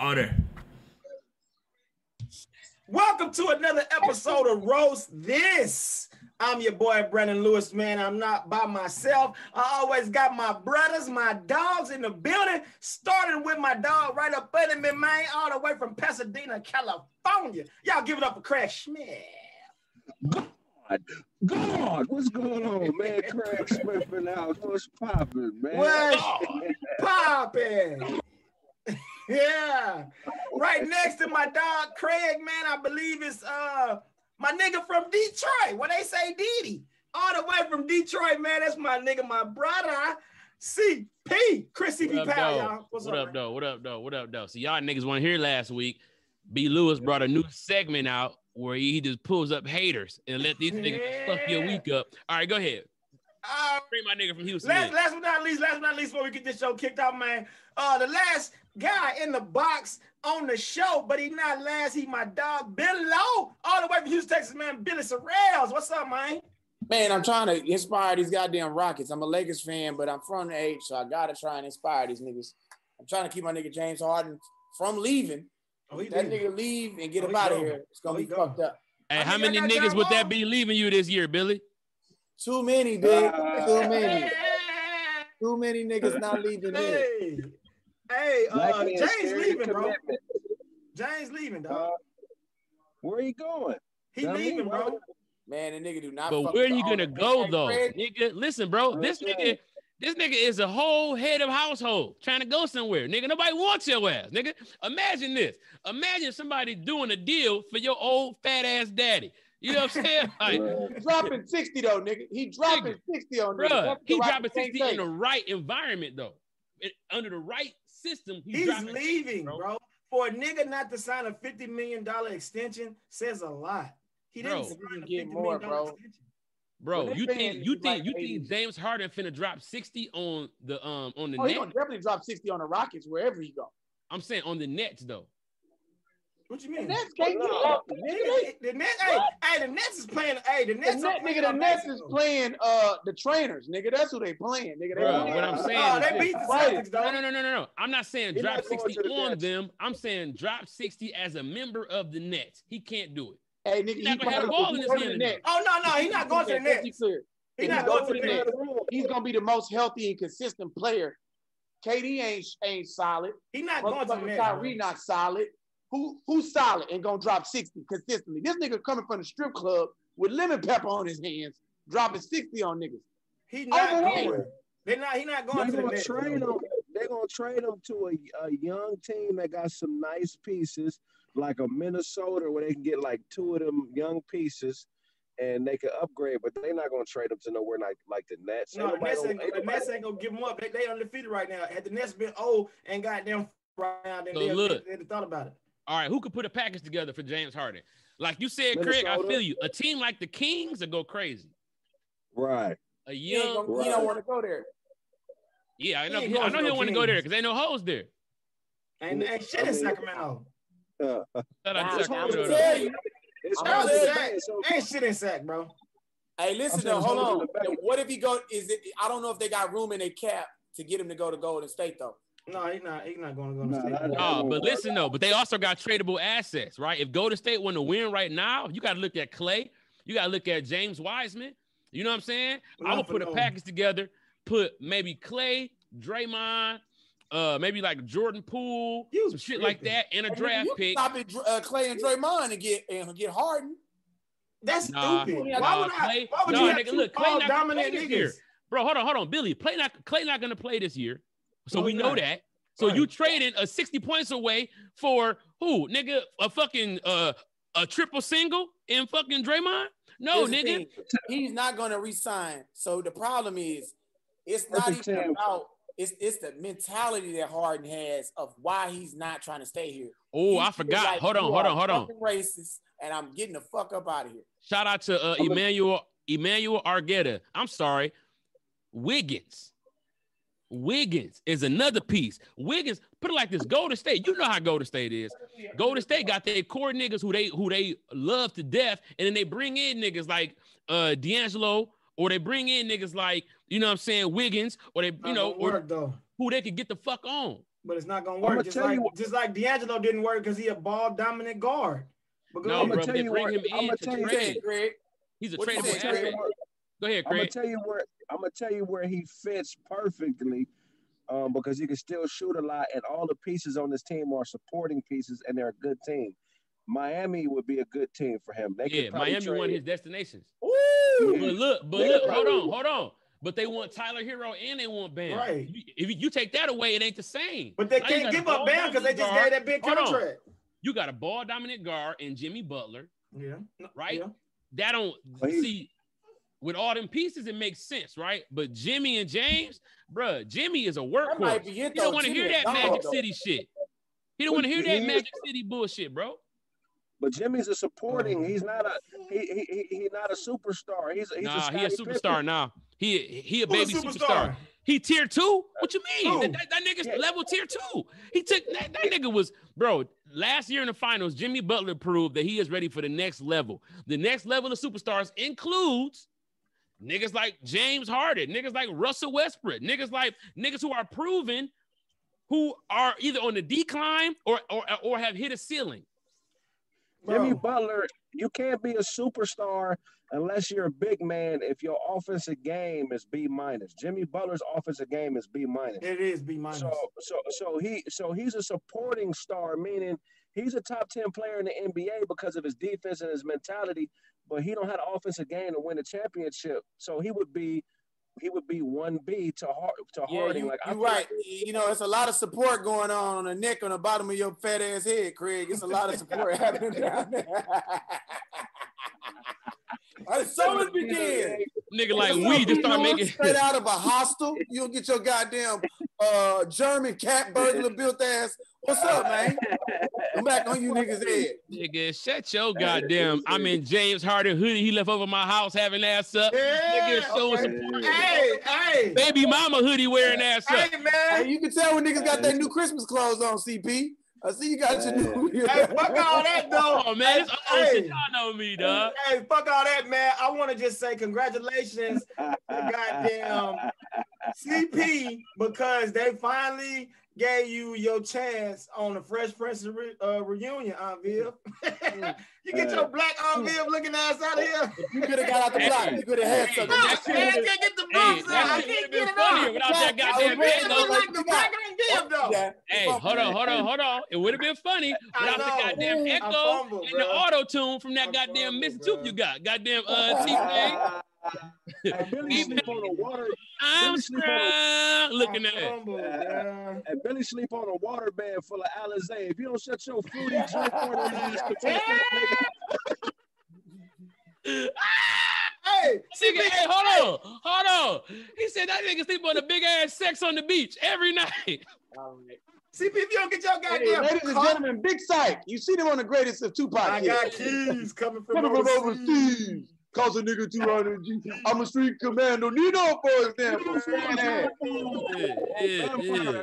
Order. Welcome to another episode of Roast This. I'm your boy Brandon Lewis, man. I'm not by myself. I always got my brothers, my dogs in the building. Starting with my dog right up under me, man, all the way from Pasadena, California. Y'all give it up for Kraig Smith. God, God, what's going on, man? Kraig Smith in the house. What's popping, man? What's popping? Yeah. Right next to my dog Kraig, man, I believe it's uh my nigga from Detroit. What they say, Didi. All the way from Detroit, man. That's my nigga, my brother. CP, Chris CP What up, Powell, though? y'all. What's what up, up, though? What up, though? What up, though? So y'all niggas weren't here last week. B. Lewis brought a new segment out where he just pulls up haters and let these niggas fuck your week up. All right, go ahead. Uh, Bring my nigga from Houston. last, in. last but not least, last but not least, before we get this show kicked off, man. Uh, the last guy in the box on the show, but he not last. He my dog Billy Lowe, all the way from Houston, Texas, man. Billy Sorrells. What's up, man? Man, I'm trying to inspire these goddamn Rockets. I'm a Lakers fan, but I'm from the age, so I gotta try and inspire these niggas. I'm trying to keep my nigga James Harden from leaving. Oh, he That did. nigga leave and get Oh, up he out of here. It's gonna Oh, be he fucked up. Hey, I how many niggas would that be leaving you this year, Billy? Too many, big. Uh, Too many. Too many niggas not leaving here. Hey, hey, uh, man James leaving, bro. commitment. James leaving, dog. Uh, Where you going? He dummy, leaving, why bro. Man, the nigga do not. But fuck where with you gonna go Hey, though, Kraig, nigga? Listen, bro. This Okay. nigga, this nigga is a whole head of household trying to go somewhere, nigga. Nobody wants your ass, nigga. Imagine this. Imagine somebody doing a deal for your old fat ass daddy. You know what I'm saying? Like, dropping 60 though, nigga. He dropping 60 on niggas. Bruh, he dropping 60 in the right environment, though. It- under the right system, he's, He's leaving, 60, bro. For a nigga not to sign a fifty million dollar extension says a lot. He didn't Bro. sign a fifty get million more, dollar bro. extension. Bro, Well, you think you think like you 80. think James Harden finna drop 60 on the um on the Oh, he gonna definitely drop 60 on the Rockets wherever he go. I'm saying on the Nets though. What you mean? The mean? Nets can't get no. up. Nigga, Nigga, the Nets, hey, hey, the Nets is playing. Hey, the The Nets, net, nigga, the Nets is playing uh the trainers, nigga. That's who they playing, nigga. They Bro, playing- what I'm saying Oh, is they beat the Celtics, No, though. no, no, no, no, no. I'm not saying He drop not 60 the on Nets. them. I'm saying drop 60 as a member of the Nets. He can't do it. Hey, nigga, He's not he gonna have the ball in his hand. Nets. Oh no, no, he's not going to the Let's be Nets. clear. He's not going to the Nets. Nets, He's gonna be the most healthy and consistent player. KD ain't ain't solid. He's not going to the Motherfucker Nets. Kyrie not solid. Who who's solid and gonna drop 60 consistently? This nigga coming from the strip club with lemon pepper on his hands, dropping 60 on niggas. He's not Overrated. going. They're not. He's not going They're to the gonna Nets. trade bro. him. They're gonna trade him to a, a young team that got some nice pieces, like a Minnesota, where they can get like two of them young pieces, and they can upgrade. But they're not gonna trade them to nowhere like like the Nets. No, the Ain't nobody Nets gonna- ain't, ain't the Nets ain't gonna give them up. They, they undefeated right now. Had the Nets been old and goddamn right now, then So they, look. they, would thought about it. All right, who could put a package together for James Harden? Like you said, Kraig, I feel you. A team like the Kings will go crazy. Right. A He, young, gonna, he don't want to go there. yeah, I know. ain't I know to he'll no want to go there because ain't no hoes there. And, and shit in I mean- Sacramento. Uh, Shout out I'm Sacramento. gonna tell you. it's I'm Shout out hard to to Sac. say, so- Ain't shit in Sac, bro. Hey, listen though, hold hold on. on the back. What if he go? Is it? I don't know if they got room in their cap to get him to go to Golden State though. No, he's not. He's not going to go to Nah, state. that- No, but listen though, but they also got tradable assets, right? If Golden State want to win right now, you got to look at Clay. You got to look at James Wiseman. You know what I'm saying? I Not would for put a package together, put maybe Clay, Draymond, uh, maybe like Jordan Poole, You some shit like that, and a Hey, nigga, draft you pick. Stop it, uh, Clay and Draymond and get and get Harden. That's Nah, stupid. nah, why would I? Clay- Why would nah, you have nigga, two look, Clay not gonna dominant play this niggas? year. Bro, hold on, hold on, Billy. Play not Clay not gonna play this year, so No, we he know that. So Right. you trading a 60 points away for who, nigga? A fucking uh a triple single in fucking Draymond? No, Here's nigga. He's not going to resign. So the problem is, it's not Perfect even example. about. It's it's the mentality that Harden has of why he's not trying to stay here. Oh, I forgot. like hold on, hold on, hold on. Racist, and I'm getting the fuck up out of here. Shout out to uh, Emmanuel Emmanuel Argetta. I'm sorry, Wiggins. Wiggins is another piece. Wiggins, put it like this: Golden State. You know how Golden State is. Golden State got their core niggas who they who they love to death, and then they bring in niggas like uh D'Angelo, or they bring in niggas like you know what I'm saying Wiggins, or they you know Not gonna or work, though. who they could get the fuck on. but it's not gonna I'ma work. Just like you what- just like D'Angelo didn't work because he a ball dominant guard. But go No, ahead. I'ma bro, tell they you bring what- him I'ma in tell to you trade. Greg. He's a What you I'm tradable gonna say, tell you asset. Go ahead, Kraig. I'm gonna tell you where I'm gonna tell you where he fits perfectly, um, because he can still shoot a lot, and all the pieces on this team are supporting pieces, and they're a good team. Miami would be a good team for him. They could Yeah, Miami trade, won his destinations. Ooh, But look, but They look, could hold on, hold on. But they want Tyler Herro and they want Bam. Right. You- If you take that away, it ain't the same. but they Now can't give up ball Bam because they just guard. gave that big Hold on. contract. You got a ball dominant guard and Jimmy Butler. Yeah. Right? yeah. That don't But see with all them pieces, it makes sense, right? But Jimmy and James, bruh, Jimmy is a workhorse. be He it, don't want to hear that dog, Magic though. City shit. He don't want to hear that Magic City bullshit, bro. But Jimmy's a supporting. Oh. He's not a he, he, he he not a superstar. He's a, he's nah, a he a superstar Pippen. now. He he a Who a baby superstar. He tier two? What you mean? Who? That, that, that nigga's Yeah. level tier two. He took that, that nigga was bro. Last year in the finals, Jimmy Butler proved that he is ready for the next level. The next level of superstars includes niggas like James Harden, niggas like Russell Westbrook, niggas like niggas who are proven, who are either on the decline or or, or have hit a ceiling. Jimmy Butler, you can't be a superstar unless you're a big man. If your offensive game is B minus, Jimmy Butler's offensive game is B minus. It is B minus. So so so he so he's a supporting star, meaning he's a top ten player in the NBA because of his defense and his mentality. But he don't have the offensive game to win a championship. So he would be he would be one B to Har- to Yeah, Harden. you, like I you feel right. like- You know, it's a lot of support going on on the neck on the bottom of your fat ass head, Kraig. It's a lot of support happening down there. Uh, so much begin. Nigga like we just start making straight out of a hostel. You'll get your goddamn uh, German cat burglar built ass. What's up, man? I'm back on you niggas' head. nigga. Shut your goddamn. I'm in James Harden hoodie. He left over my house having ass up. yeah. Nigga, so okay. support. Hey, hey, Baby mama hoodie wearing ass up. hey, man. Hey, you can tell when niggas got their new Christmas clothes on, CP. I see you got your new. Hey, fuck all that though. Oh man, it's all Hey. shit. Y'all know me, dog. Hey, fuck all that, man. I want to just say congratulations to goddamn CP because they finally gave you your chance on the Fresh Prince re- uh, reunion, Aunt Viv. you get your black Aunt Viv looking ass out of here. You could have got out the block. You could have had something. No, that man, shit I can't get the Hey, out. I that can't get have it out. without that Black- goddamn Hey, It head man, look though. like the black Aunt Viv though. Yeah. Hey, hold on, hold on, hold on. It would have been funny I without the goddamn echo fumbled, and bro. the auto tune from that I goddamn fumbled, missing bro. tooth you got. Goddamn uh T-Pain. And Billy sleep on a water. I'm Billy on a- strong. Looking I at it. fumbled, man. And Billy sleep on a water bed full of Alizé. If you don't shut your fruity drink order ass the fuck nigga. Ah! Hey, Nigga, hey, hold on, hold on. He said that nigga sleep on a big ass sex on the beach every night. CP, if you don't get your Hey, goddamn ladies and gentlemen, Big Sight. You see them on the greatest of Tupac. I here. got keys coming from Coming from overseas. Overseas. Cost a nigga 200 G. I'm a street commando. Nino, for example. Fat. Yeah, yeah, yeah.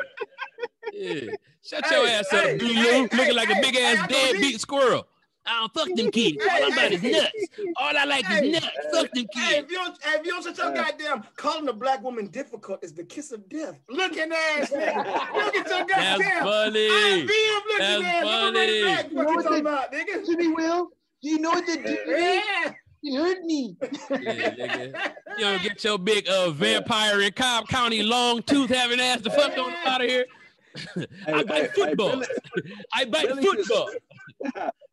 yeah. Shut Hey, your ass hey, up, Blue hey, Lou. hey, Looking like a big ass deadbeat these- squirrel. I don't fuck them kids. All I'm about is Hey, hey. nuts. All I like is nuts. Fuck them Hey, kids. if you don't, if you don't shut your goddamn calling a black woman difficult is the kiss of death. Looking ass nigga. Look at your goddamn. That's goddamn. funny. I looking That's ass. funny. Everybody back. You What know you what talking they- about, nigga? Jimmy Will, do you know what they did? to me? Yeah. It hurt me. Yeah. You don't get your big uh vampire in Cobb County long tooth having ass the fuck on out of here. I bite hey, hey, football. I bite Billy can- football.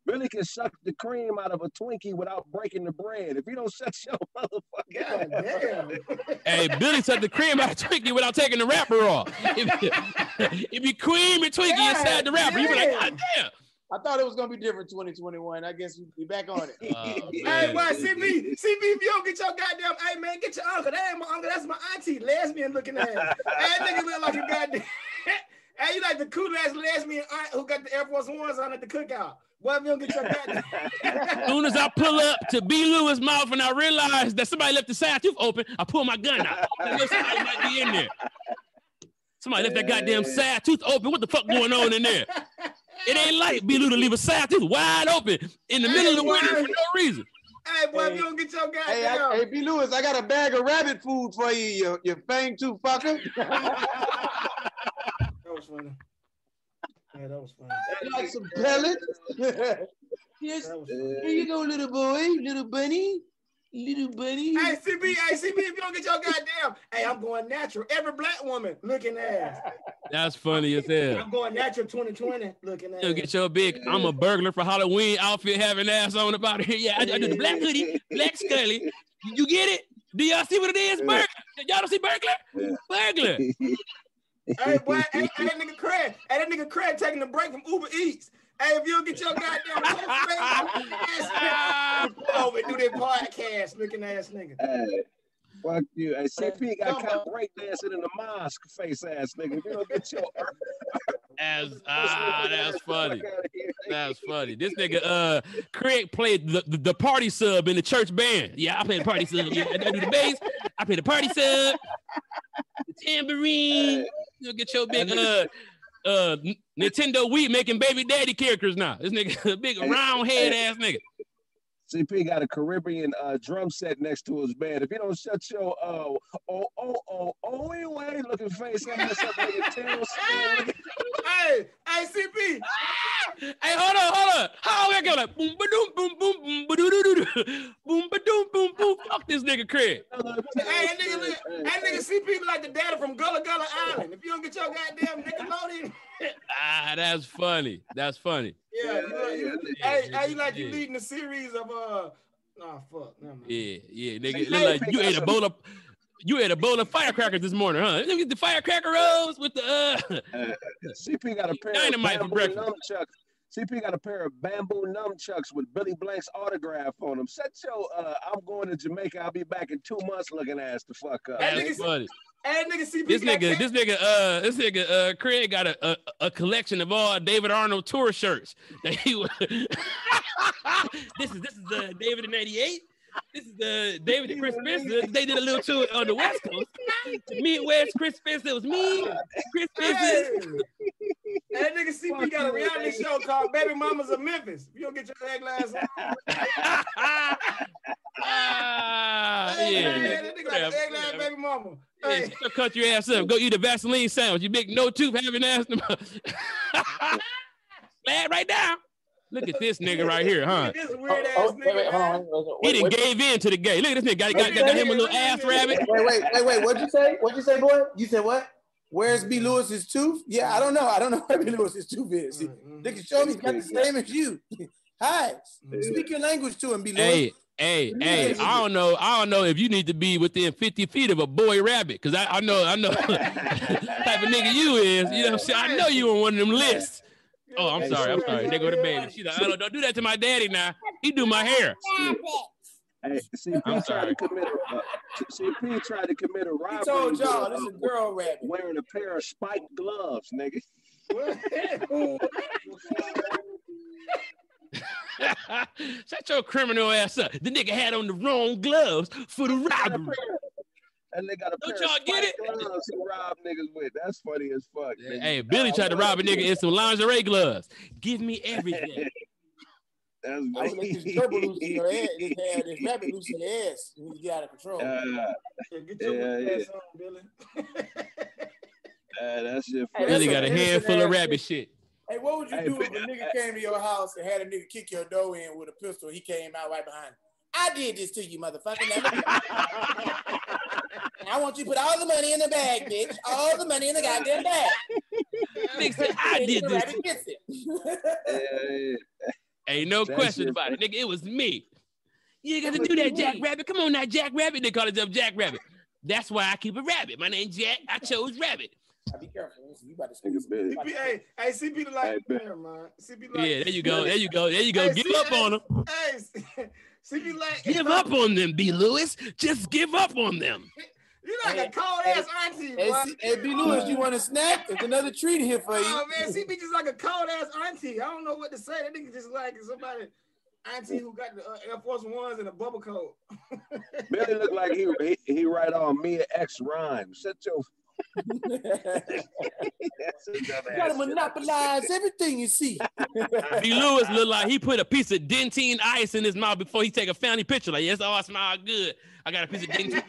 Billy can suck the cream out of a Twinkie without breaking the bread. If you don't shut your God motherfucker damn. Hey, Billy took the cream out of Twinkie without taking the wrapper off. If, if you cream and Twinkie God inside the wrapper, you be like. God damn. I thought it was gonna be different 2021. I guess we, we back on it. Oh, Hey, man. boy, CB, CB, if you don't get your goddamn, hey man, get your uncle. That ain't my uncle, that's my auntie, lesbian looking ass. that nigga look like a goddamn. hey, you like the cool ass lesbian aunt who got the Air Force Ones on at the cookout. Boy, if you don't get your goddamn. As soon as I pull up to B. Lewis' mouth and I realize that somebody left the side tooth open, I pull my gun out. Somebody might be in there. Somebody left that goddamn side tooth open. What the fuck going on in there? It ain't like B. Lou to leave a side tooth wide open in the middle of the winter for no reason. hey, boy, if you don't get your guy Hey, I, hey, B. Lewis, I got a bag of rabbit food for you, you, you fang tooth fucker. That was funny. Yeah, that was funny. Like some pellets. yes. Here you go, little boy, little bunny, little bunny. Hey, CB, hey, CB, if you don't get your goddamn, hey, I'm going natural. Every black woman looking ass. That's funny as hell. I'm going natural 2020 looking ass. You get your big I'm a burglar for Halloween outfit having ass on about here. Yeah, I, I do the black hoodie, black scully. You get it? Do y'all see what it is? Burglar. Y'all don't see burglar? Burglar. Hey, boy, hey, hey, that nigga Kraig, hey, that nigga Kraig taking a break from Uber Eats. Hey, if you don't get your goddamn ass, pull over and do that podcast looking ass nigga. Hey, fuck you. Hey, CP got caught break dancing in the mosque, face ass nigga. You don't get your As ah, that's funny. Fuck outta here. That's funny. This nigga, uh, Kraig played the, the, the party sub in the church band. Yeah, I play the party sub. Yeah, I do the bass. I play the party sub, the tambourine. You'll get your big uh uh Nintendo Wii making baby daddy characters now. This nigga, a big round head ass nigga. CP got a Caribbean uh, drum set next to his bed. If you don't shut your uh oh oh oh oh anyway looking face on this up nigga tail Hey, hey, CP. Hey, hold on, hold on. How we go like boom ba doom boom boom boom ba doo doo doo doo boom ba doom boom boom. Fuck this nigga Kraig. Hey, that nigga, look- that nigga CP like the daddy from Gullah Gullah Island. If you don't get your goddamn Nickelodeon, Ah, that's funny. That's funny. Yeah, you know, you, Yeah, hey, yeah, hey, you like you yeah. leading a series of uh, nah, fuck, never mind. Yeah, yeah, nigga. Hey, It look like you ate a bowl of you ate a bowl of firecrackers this morning, huh? Let me get the firecracker rolls with the uh CP got a pair Dynamite for of bamboo breakfast. nunchucks. CP got a pair of bamboo nunchucks with Billy Blanks' autograph on them. Set your uh, I'm going to Jamaica. I'll be back in two months looking ass the fuck up. Hey, that's funny. Hey, nigga CP This nigga, this nigga, uh, this nigga, uh, Kraig got a, a, a collection of all David Arnold tour shirts. That he was. this is this is the David in '98. This is the David and Chris Spencer. They did a little tour on the West Coast. Midwest, Chris Spencer it was me. Chris Hey, that nigga CP got a reality show called Baby Mamas of Memphis. If you don't get your egg glass on, ah, hey, yeah. man, that nigga like Whatever, egg glass baby mama. Yeah, Hey, shut your ass up. Go eat a Vaseline sandwich. You big no tooth having ass. Slap right now. Look at this nigga right here, huh? This Oh, weird ass oh, wait, wait, nigga. hold man. on. Wait, wait, He done wait, gave in to the gay. Look at this nigga. Got, got, got, got him a little ass rabbit. wait, wait, wait, wait. What'd you say? What'd you say, boy? You said what? Where's B. Lewis's tooth? Yeah, I don't know. I don't know where B. Lewis's tooth is. Mhm. Nigga, show me he's got the same as you. Hi. Speak your language to him, B. Lewis. Hey, hey, hey! I don't know. I don't know if you need to be within 50 feet of a boy rabbit, cause I, I know, I know type of nigga you is. You know what I'm saying? I know you on one of them lists. Oh, I'm sorry. I'm sorry. They go to baby. She's like, oh, don't do that to my daddy now. He do my hair. Hey, CP I'm tried sorry. to commit a uh, CP tried to commit a He robbery. told y'all with, this uh, is a girl rabbit. wearing a pair of spiked gloves, nigga. Shut your criminal ass up. The nigga had on the wrong gloves for the robbery. And they got a Don't pair y'all of get spiked gloves he robbed niggas with. That's funny as fuck. nigga. Hey, Billy tried to rob a nigga in some lingerie gloves. Give me everything. That's I would let this gerbil loose in your ass. This, hair, this rabbit loose in your ass. You need to get out of control. Uh, Yeah, Get your Yeah, ass on, Billy. uh, that shit Hey, funny. Billy got a innocent handful of rabbit shit. shit. Hey, what would you Hey, do if a but- nigga came to your house and had a nigga kick your door in with a pistol? He came out right behind. I did this to you, motherfucker. Now, look I want you to put all the money in the bag, bitch. All the money in the goddamn bag. Nigga said, I did this. rabbit gets it. Yeah, yeah. Ain't no That question shit about it. Nigga, it was me. You ain't got to do that, Jack Rabbit. Come on now, Jack Rabbit. They call it up Jack Rabbit. That's why I keep a rabbit. My name's Jack. I chose rabbit. Now, be careful. Listen, you about to Nigga squeeze hey, hey, CP like, Hey, Bill. never mind. CP like, Yeah, there you go. There you go. There you go. Hey, Give see, up hey, on them. Hey, CP like, Give up on them, B. Lewis. Just give up on them. You like Hey, a cold ass auntie, Hey, boy. Hey, B. Lewis, you want a snack? There's another treat here for you. Oh man, CP just like a cold ass auntie. I don't know what to say. That nigga just like somebody auntie who got the uh, Air Force Ones and a bubble coat. Billy look like he he, he write on Mia X rhyme. Shut your. That's a dumb You gotta monopolize everything you see. B. Lewis look like he put a piece of Dentyne ice in his mouth before he take a family picture. Like, yes, oh, I smell good. I got a piece of Dentyne,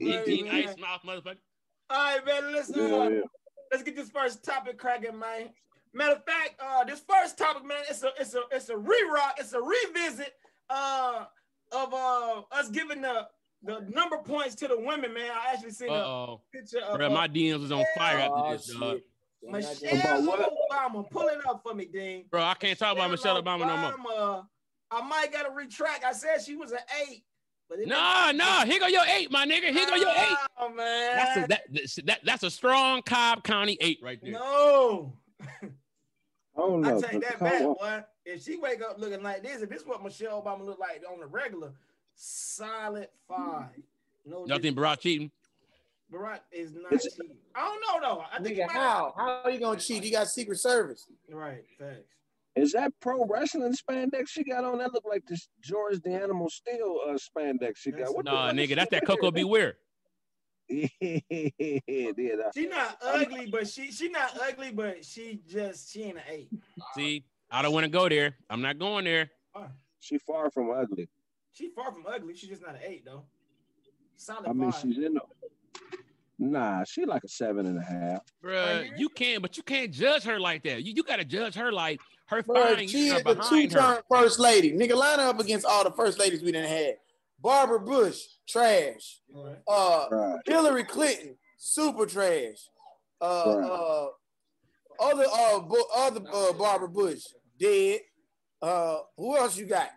Dentyne ice mouth, motherfucker. All right, man. Let's uh, Yeah, yeah. let's get this first topic cracking, man. Matter of fact, uh, this first topic, man, it's a it's a it's a re-rock, it's a revisit uh of uh us giving the the number points to the women, man. I actually seen Uh a oh. picture of Bro, uh, my DMs was on fire after Oh, this, dog. Michelle Obama. Pull it up for me, Dean. Bro, I can't talk about Michelle Obama no more. I might gotta retract. I said she was an eight, but it Nah, nah. Here go your eight, my nigga. Here go your eight. Oh man, That's a, that, that, that's a strong Cobb County eight right there. no. oh, don't I take that back, on. boy. If she wake up looking like this, if this is what Michelle Obama look like on the regular, solid five. No, Y'all think Barack cheating? Barack is not It's- cheating. I don't know though. I think Nigga, might- how? How are you gonna cheat? You got Secret Service. Right, thanks. Is that pro wrestling spandex she got on? That look like this George the Animal Steele uh, spandex she got. What Nah, nigga, that's that wearing? Coco Beware. yeah, that- She not ugly, but she she not ugly, but she just she ain't an eight. See, I don't want to go there. I'm not going there. she far from ugly. She far from ugly. She's just not an eight though. Solid I mean, five. she's in. The, nah, she like a seven and a half. Bruh, you can, but you can't judge her like that. You, you got to judge her like her Bro, fine. she is got the behind her. two-term first lady. Nigga, line her up against all the first ladies we done had. Barbara Bush, trash. Right. Uh, Right. Hillary Clinton, super trash. Uh, Right. uh, other uh, Bu- other uh, Barbara Bush, dead. Uh, who else you got?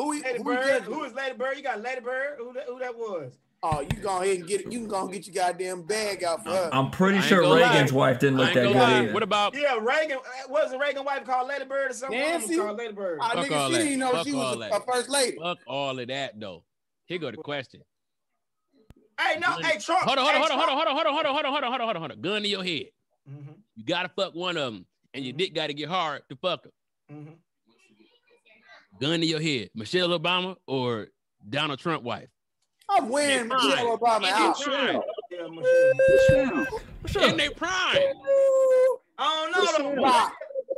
Who we, Lady who Bird. judging? Who is Lady Bird? You got Lady Bird. Who that, who that was? Oh, you go ahead and get it. You can go and get your goddamn bag out for her. I'm pretty sure gonna lie. Reagan's wife didn't look that good lie. either. What about Yeah, Reagan. Was the Reagan wife called Lady Bird or something? One of them was Nancy? called Lady Bird. Ah, Fuck nigga, all she that. didn't know Fuck she was a, a first lady. fuck all of that though? Here go the question. Hey, no, hey, Trump. Hold on, hold hey, on, hold on, hold on, hold on, hold on, hold on, hold on, hold on, hold on, hold on. Gun to your head. Mhm, You gotta fuck one of them, and your dick gotta get hard to fuck her. mhm. Gun to your head. Michelle Obama or Donald Trump wife? I'm wearing Michelle Obama In their out. Yeah, Michelle. Sure. In their prime. I don't know though. Michelle.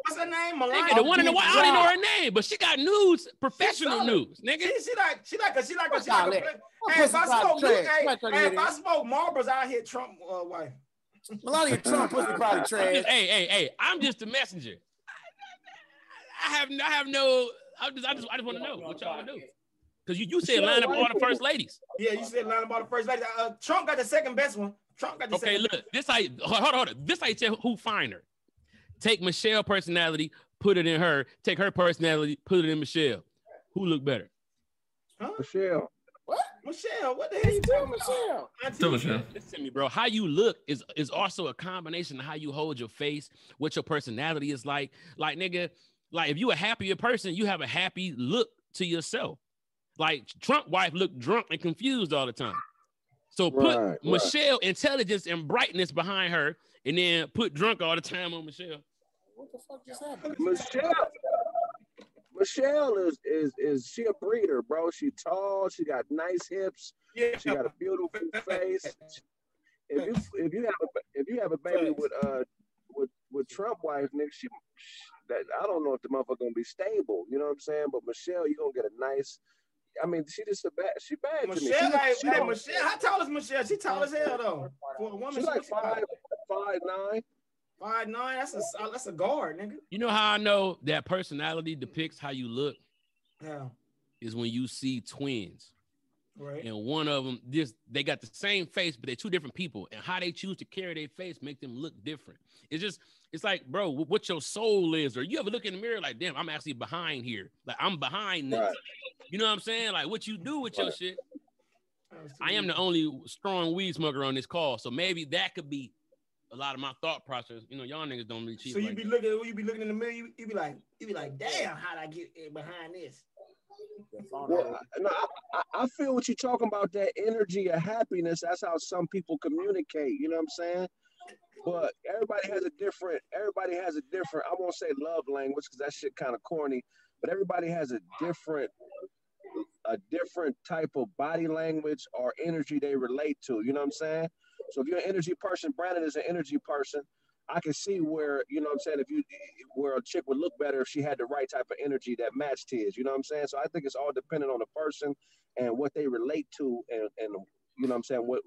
What's her name? Nigga, Melania. the one in the white, I don't even know her name, but she got news, professional solid. news, nigga. She, she like she like a she like a Fuck she like a. Hey, if I pussy smoke, hey, Somebody try to hey, if I in. smoke Marlboros, I hit Trump uh, wife. Melania Trump pussy probably I'm trash. hey, hey, hey, I'm just a messenger. I have, I have no. I just, I just, I just want to know what y'all gonna do. Because you, you said line up all the first ladies. Yeah, you said line about the first lady. Uh, Trump got the second best one. Trump got the Okay, second. look, this how you, hold on, hold on. This how you tell who finer. Take Michelle personality, put it in her. Take her personality, put it in Michelle. Who look better? Huh? Michelle. What? Michelle, what the hell you talking about? Michelle. Auntie, Still Michelle. Listen to me, bro. How you look is is also a combination of how you hold your face, what your personality is like. Like nigga, like if you a happier person, you have a happy look to yourself. Like Trump wife looked drunk and confused all the time. So put Right, right. Michelle intelligence and brightness behind her, and then put drunk all the time on Michelle. What the fuck just happened? Michelle. Michelle is is is she a breeder, bro? She tall. She got nice hips. Yeah, She got a beautiful face. If you if you have a if you have a baby with uh with with Trump wife, nigga, she that I don't know if the motherfucker gonna be stable. You know what I'm saying? But Michelle, you gonna get a nice. I mean, she just a bad. She bad to me. She, Michelle, hey, she hey, Michelle, how tall is Michelle? She tall as hell though. For a woman, She's like five five nine. five nine. That's a uh, that's a guard, nigga. You know how I know that personality depicts how you look Yeah, is when you see twins. Right. and one of them just they got the same face but they're two different people and how they choose to carry their face make them look different it's just it's like bro what your soul is or you ever look in the mirror like damn i'm actually behind here like i'm behind this Right. you know what i'm saying like what you do with your shit i am the only strong weed smoker on this call so maybe that could be a lot of my thought process you know y'all niggas don't really cheat So you like be that. looking, you be looking in the mirror. You, you be like, you be like, damn, how'd I get behind this? Well, no, I, I- feel what you're talking about. That energy of happiness. That's how some people communicate. You know what I'm saying? But everybody has a different. Everybody has a different. I won't say love language because that shit kind of corny. But everybody has a different, a different type of body language or energy they relate to. You know what I'm saying? So if you're an energy person, Brandon is an energy person. I can see where you know what I'm saying if you where a chick would look better if she had the right type of energy that matched his. You know what I'm saying? So I think it's all dependent on the person and what they relate to and and you know what I'm saying? What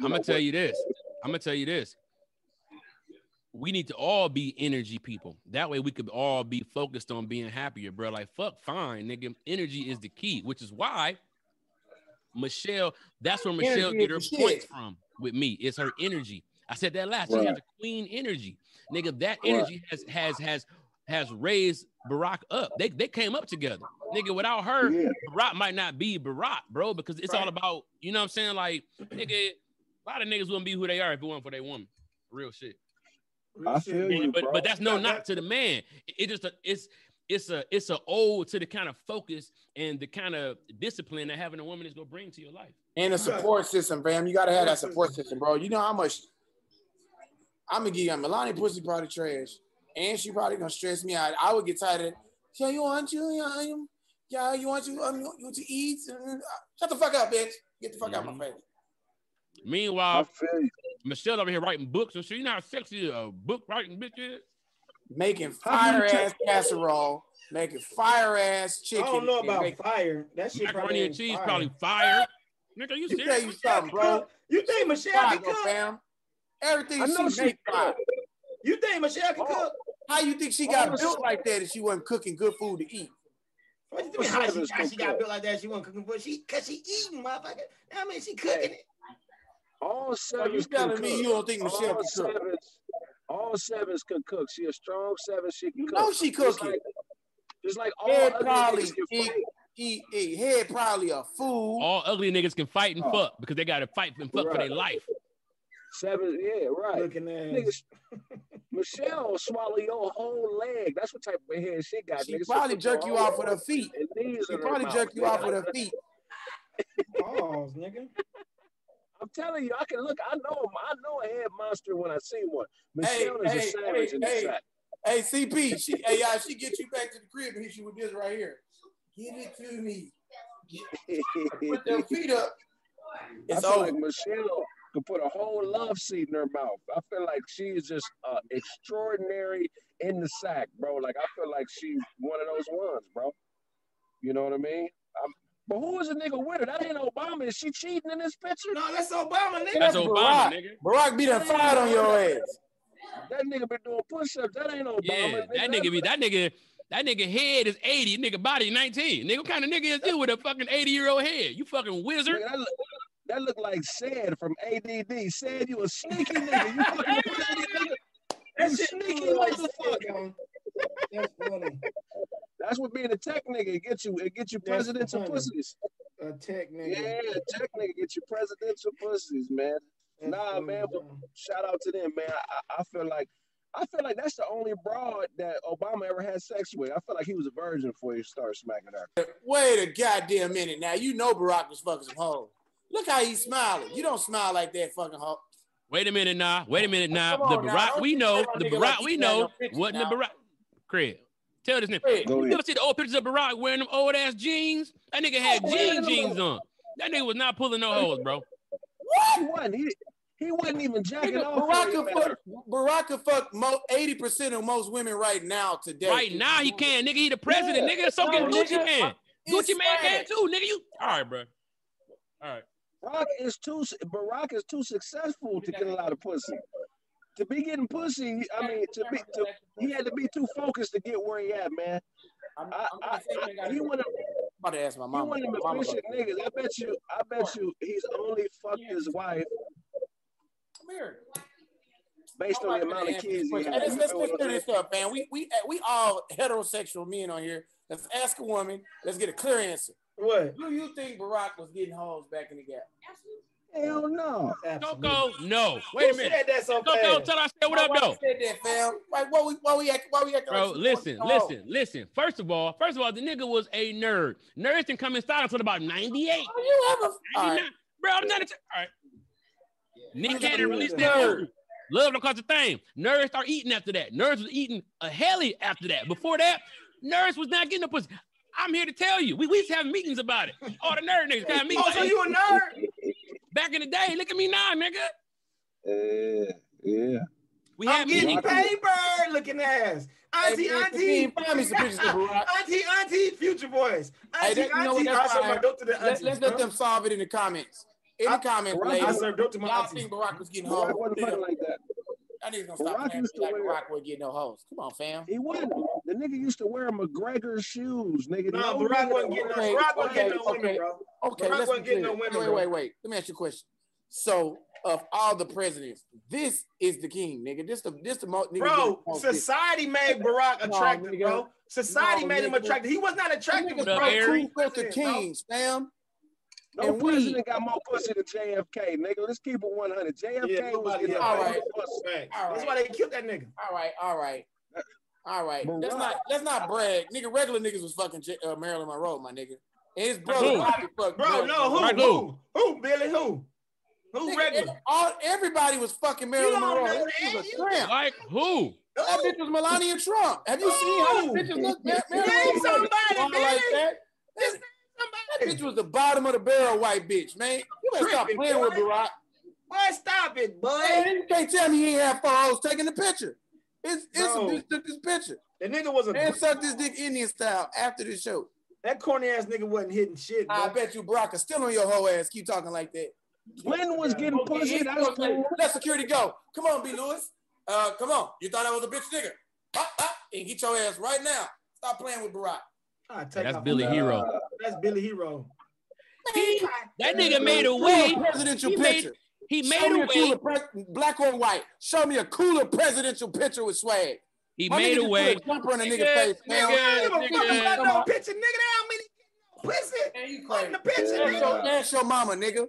I'm gonna tell you this. I'm gonna tell you this. We need to all be energy people. That way we could all be focused on being happier, bro. Like fuck fine, nigga. Energy is the key, which is why Michelle, that's where Michelle Energy get her points from with me. It's her energy. I said that last. She has a queen energy. Nigga, that Right. energy has has has has raised Barack up. They they came up together. Nigga, without her, Yeah. Barack might not be Barack, bro, because it's all about, you know what I'm saying? Like, nigga, a lot of niggas wouldn't be who they are if it wasn't for their woman. Real shit. I feel you, But bro. but that's no That- knock to the man. It, it just a, it's it's a it's a ode to the kind of focus and the kind of discipline that having a woman is gonna bring to your life. And a support system, fam. You gotta have that support system, bro. You know how much I'm gonna give you Melania pussy probably trash. And she probably gonna stress me out. I would get tired of it. Yeah, you want you, yeah, you, yeah, you want you, um, you want to eat? Shut the fuck up, bitch. Get the fuck out Mhm. my face. Meanwhile, feel you. Michelle's over here writing books, and she you know how sexy a book writing bitch is. Making How do you fire ass casserole, making fire ass chicken. I don't know about make- fire. That shit probably Macaroni and ain't cheese fire. probably fire. Nigga, you You tell serious? you something, bro. You think Michelle Fire, can go, cook? Fam. Everything I know she she make can. fire. You think Michelle can Oh. cook? How you think she Oh, got it's- built like that if she wasn't cooking good food to eat? What you Well, think? How she, how she got cook. built like that? She wasn't cooking for she cause she eating, motherfucker. I mean, she cooking it. All So sevens you telling can me cook. you don't think Michelle all can cook? sevens, all sevens can cook. She a strong seven. She can You cook. know she Just cooking. like, just like all Head other probably niggas can eat, fight. eat, eat. Head probably a fool. All ugly niggas can fight and Oh. fuck because they gotta fight and fuck for Right. their life. Seven, yeah, right. Looking at Niggas, Michelle will swallow your whole leg. That's what type of head she got. She nigga. probably put jerk your you whole off with her feet. and knees She in her probably mouth, jerk you nigga. off with her feet. Pause, nigga. I'm telling you, I can look. I know. I know a head monster when I see one. Hey, Michelle is hey, a savage hey, in the hey. sack. Hey, CP, she, hey, y'all, she get you back to the crib and hit you with this right here. Give it to me. Put them feet up. I It's feel over. like Michelle could put a whole love seed in her mouth. I feel like she is just uh, extraordinary in the sack, bro. Like I feel like she's one of those ones, bro. You know what I mean? I'm, but who is a nigga with her? That ain't Obama. Is she cheating in this picture? No, that's Obama, nigga. That's That's Obama, Barack. nigga. Barack be done fired on your ass. That nigga been doing push-ups. That ain't Obama. Yeah, that nigga be that nigga. That nigga head is 80, nigga body 19. Nigga, what kind of nigga is you with a fucking 80 year old head? You fucking wizard. Nigga, that, look, that look like Sad from ADD. Sad, you a sneaky nigga. You fucking dirty nigga. You sneaky motherfucker. That's funny. That's what being a tech nigga it get you. It gets you That's presidential funny. pussies. A tech nigga. Yeah, a tech nigga get you presidential pussies, man. That's Nah, funny, man, but shout out to them, man. I, I feel like I feel like that's the only broad that Obama ever had sex with. I feel like he was a virgin before he started smacking her. Wait a goddamn minute now. You know Barack was fucking some hoes. Look how he's smiling. You don't smile like that fucking hoe. Wait a minute now. Wait a minute now. Come The Barack we know, the Barack we know no pictures wasn't the. Barack. Kraig, tell this nigga. Hey, You ahead. ever see the old pictures of Barack wearing them old ass jeans? That nigga had jean jeans on. That nigga was not pulling no hoes, bro. He wasn't. He, he wasn't even jacking nigga, off. Barack could fuck, her. Barack could fuck mo- 80% of most women right now today. Right now he can, nigga. He the president, Yeah. nigga. So No, can Gucci nigga, man. It's Gucci man can swag. too, nigga. You all right, bro? All right. Barack is too. Barack is too successful to get a lot of pussy. To be getting pussy, I mean, to be, to, he had to be too focused to get where he at, man. I'm, I, I'm, I, I, he one of about to ask my he mama. one of efficient niggas. I bet you. I bet you he's only fucked his wife Come here. based on the amount of kids he let's, let's, let's clear this up, man. We we we all heterosexual men on here. Let's ask a woman. Let's get a clear answer. What? Do you think Barack was getting hoes back in the gap? Hell no. Absolutely. Coco, no. Wait a minute. said that so Coco, fast? tell us what up Why though. you said that, fam? Like, why we why we act, why we acting Bro, like she listen, wanted to listen, listen. First of all, first of all, the nigga was a nerd. Nerds didn't come in style until about 98. know? Oh, you ever? All 99. right. Bro, I'm not a t- all right. Nick Yeah. Cannon released that movie. Love don't cost a thing. Nerds start eating after that. Nerds was eating a heli after that. Before that, nerds was not getting the pussy. I'm here to tell you. We, we used to have meetings about it. All the nerd niggas have meetings. Oh, so you a nerd? Back in the day, look at me now, nigga. Yeah, yeah. We I'm getting meetings. paper looking ass. Auntie, Hey, man, auntie. find me some pictures Barack. Auntie, auntie, future voice. Hey, Auntie, that- you know what, auntie. that's I saw my fine. daughter to the Let, aunties, let's let them solve it in the comments. in the I- comments, Barack- I ladies, served dope to my y'all auntie. think Barack was getting Barack hoes? wasn't like that. I niggas gonna stop Barack playing used to like wear- Barack would get no hoes. Come on, fam. He wasn't. The nigga used to wear McGregor shoes, nigga. No, No Barack nigga- wasn't getting no. Okay, Barack wasn't getting no okay, women, okay. bro. Okay, Barack let's wasn't be getting clear. no women, Wait, wait, wait. Let me ask you a question. So, of all the presidents, this is the king, nigga. This the this the most, nigga. Bro, this most- society made Barack attractive, nigga. bro. Society No, made him attractive. He was not attractive, Niggas What up, bro. fuck Harry? two filter kings, fam. No And we- president got more pussy than JFK, nigga. Let's keep it 100. JFK Yeah, was nobody getting else. all All right. right. pussy. Facts. That's why they killed that nigga. All right, all right, all right. Let's not let's not brag, nigga. Regular niggas was fucking J- uh, Marilyn Monroe, my nigga. And his brother Who? Bobby fucked Bro, Marilyn no, who, Right, who, who, Billy, who, who Nigga, regular? all everybody was fucking Marilyn don't Monroe. know That bitch was a tramp. Like who? That bitch was Melania Trump. Have you seen how Who? the bitches look? Mar- Marilyn Name somebody, all man. like that. Just That, that bitch was the bottom of the barrel white bitch, man. You better stop Tripping, playing with boy. Barack. Boy, stop it, boy. Man, you can't tell me he ain't have four hoes taking the picture. It's it's Bro. a bitch took this picture The nigga was a and sucked this dick Indian style after the show. that corny ass nigga wasn't hitting shit. I bet you Barack is still on your whole ass. Keep talking like that. Clinton was getting Okay, pussy. He- That's okay, cool. Let security go. Come on, B. Lewis. Uh, come on. You thought I was a bitch nigga? Bop, bop, and get your ass right now. Stop playing with Barack. I take That's off- Billy Hero. Uh, That's Billy Hero. He, that nigga made a way. Presidential He made- picture. He Show made me a a way. pre- black or white. Show me a cooler presidential picture with swag. He My made a way. put a jumper in a nigga Nigga, face. man. nigga, I don't give a fuck nigga. about no on. picture, nigga. They don't mean pussy. Man, you Fuck crazy. the picture, That's nigga. your, that's your mama, nigga.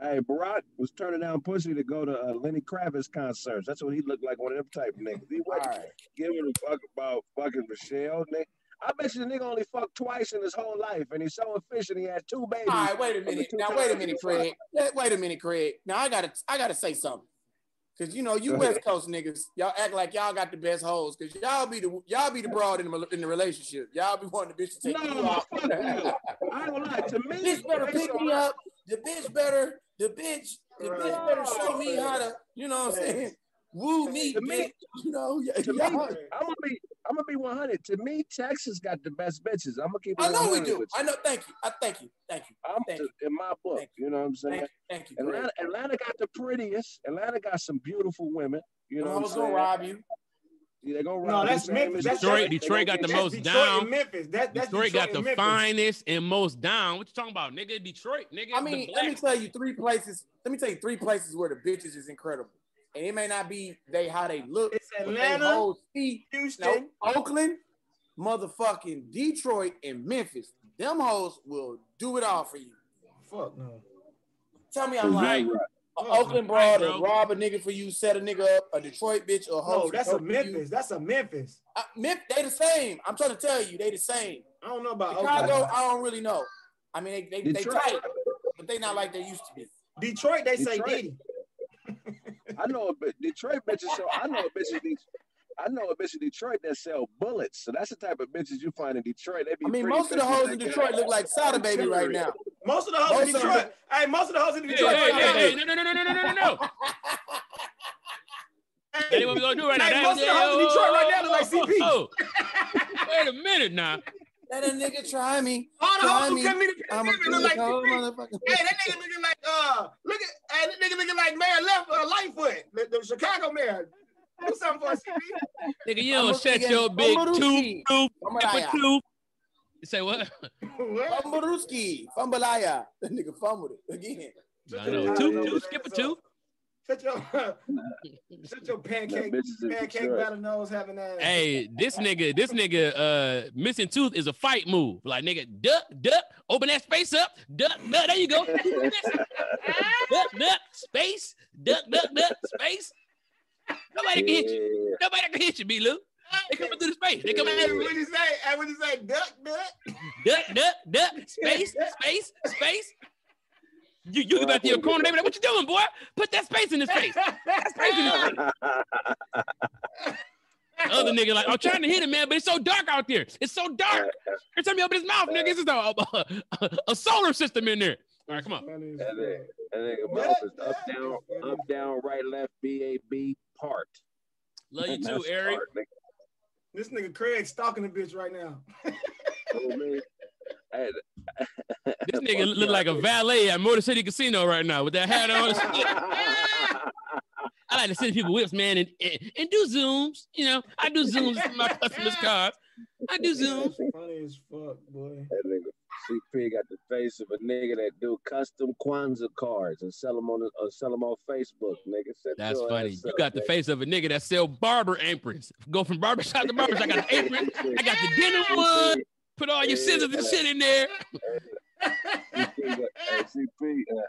Hey, Barack was turning down pussy to go to uh, Lenny Kravitz concerts. That's what he looked like, one of them type of niggas. He wasn't right. giving a fuck about fucking Michelle. Nigga. I bet you the nigga only fucked twice in his whole life, and he's so efficient. He had two babies. All right, wait a minute. Now wait a minute. Kraig. Let- Wait a minute, Kraig. Now I gotta I gotta say something. Cause you know you West Coast niggas, y'all act like y'all got the best hoes. Cause y'all be the y'all be the broad in the in the relationship. Y'all be wanting the bitch to take you No, fuck you. I ain't gonna lie. To me, the bitch better pick me up. The bitch better. The bitch. The bitch better show me how to. You know what I'm saying? Woo me, To me- bitch. You know. y- To y'all- I'm gonna be, I'm gonna be 100. To me, Texas got the best bitches. I'm gonna keep. It I know we do. I know. Thank you. I thank you. Thank you. I'm Thank to- in my book. Thank You know what I'm saying? Thank you. Thank you. Atlanta, Atlanta got the prettiest. Atlanta got some beautiful women. You know I'm hoes gonna rob you. Yeah, they gonna rob No, that's Memphis. That's Detroit- they Detroit got the get- most Detroit down. and Memphis. That, that's Detroit got the Memphis. finest and most down. What you talking about, nigga? Detroit, nigga. I mean, let me tell you three places. Let me tell you three places where the bitches is incredible. And it may not be they how they look, It's but they Atlanta, hold feet. Houston. No, Oakland, motherfucking Detroit, and Memphis. Them hoes will do it all for you. Fuck no. Tell me I'm Right. lying. A Oh, Oakland broad right, will rob a nigga for you, set a nigga up. A Detroit bitch or hoe. No, that's a dope for you. Memphis. That's a Memphis. Uh, Mem- they the same. I'm trying to tell you, they the same. I don't know about Chicago, Oakland. I don't really know. I mean, they they, they Detroit. tight, but they not like they used to be. Detroit, they say Detroit. Diddy. I know a Detroit bitches. So I know a. I know a bitch in Detroit that sell bullets. So that's the type of bitches you find in Detroit. They be I mean, most of the hoes in Detroit look like Soda Baby right now. Most of the hoes in Detroit. Hey, most of the hoes in Detroit. Hey, no, no, no, no, no, no, no. What we gonna do right now? Most of the hoes in Detroit right now look like CP. Wait a minute now. Let a nigga try me. All the hoes who come me. in the I'm a pandemic look like cold CP. motherfucker. Hey, that nigga looking like uh, look at hey, that nigga looking like Mayor Left uh, Lightfoot, the, the Chicago mayor. Do something for us, CP. Nigga, you don't looking shut your big Bumblebee. tooth, tooth, Bumblebee. tooth. You say what? What? Fumbleruski. Fumbalaya. That nigga fumbled it again. I know. Tooth, tooth, skip a tooth. Shut your, shut your pancake, bitches in pancake Detroit. battle nose having ass. Hey, this nigga, this nigga, uh, missing tooth is a fight move. Like nigga, duck, duck, open that space up, duck, duck. There you go. duck, duck, space, duck, duck, duck, space. Nobody can hit you. Nobody can hit you, B. Lou. They coming through the space. They coming Hey, through what you say? Hey, what you say? Duck, duck. duck, duck, duck, space, space, space. You, you get back to your corner, they be like, what you doing, boy? Put that space in his face. That space in his face. Other nigga like, I'm trying to hit him, man, but it's so dark out there. It's so dark. Every time you open his mouth, nigga, it's just a, a, a solar system in there. All right, come on. That nigga, that nigga mouth is up, down, up, down, right, left, B, A, B, part. Love you too, Eric. part, nigga. This nigga Kraig stalking the bitch right now. Oh, man. Hey, This nigga look like a valet at Motor City Casino right now with that hat on. I like to send people whips, man, and, and, and do zooms. You know, I do zooms for my customers' cars. I do zooms. Funny as fuck, boy. That nigga CP got the face of a nigga that do custom Kwanzaa cards and sell them on the, or sell them on Facebook, nigga. Shut That's funny. You up, got the face of a nigga that sell barber aprons. Go from barbershop to barbershop. I got the apron. I got the denim one. Put all your scissors and shit in there. CP got, CP, uh,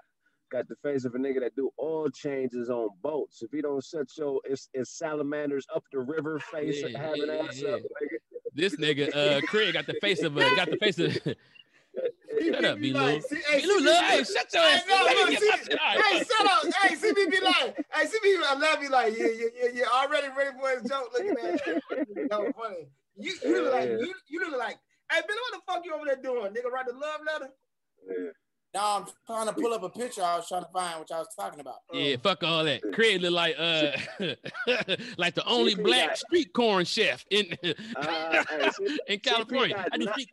got the face of a nigga that do oil changes on boats. If he don't shut your it's, it's salamanders up the river face Yeah, having yeah, ass yeah. up, nigga. This nigga, uh, Kraig got the face of a got the face of. Shut up, B. Like, hey, Lou, CP hey, shut your Hey, ass. no, Let me look, get see- my shit. All right, Hey, shut up. Hey, CP be like, hey, CP, I love you. Like, yeah, yeah, yeah, yeah. Already ready for his joke. Looking at. No, funny. You, you look like, you, you look like, hey, Billy, what the fuck you over there doing? Nigga, write the love letter? Yeah. Now I'm trying to pull up a picture. I was trying to find what y'all was talking about. Yeah, fuck all that. Kraig look like uh like the only CP black got- street corn chef in Uh, hey, C- in California. got I do nine- street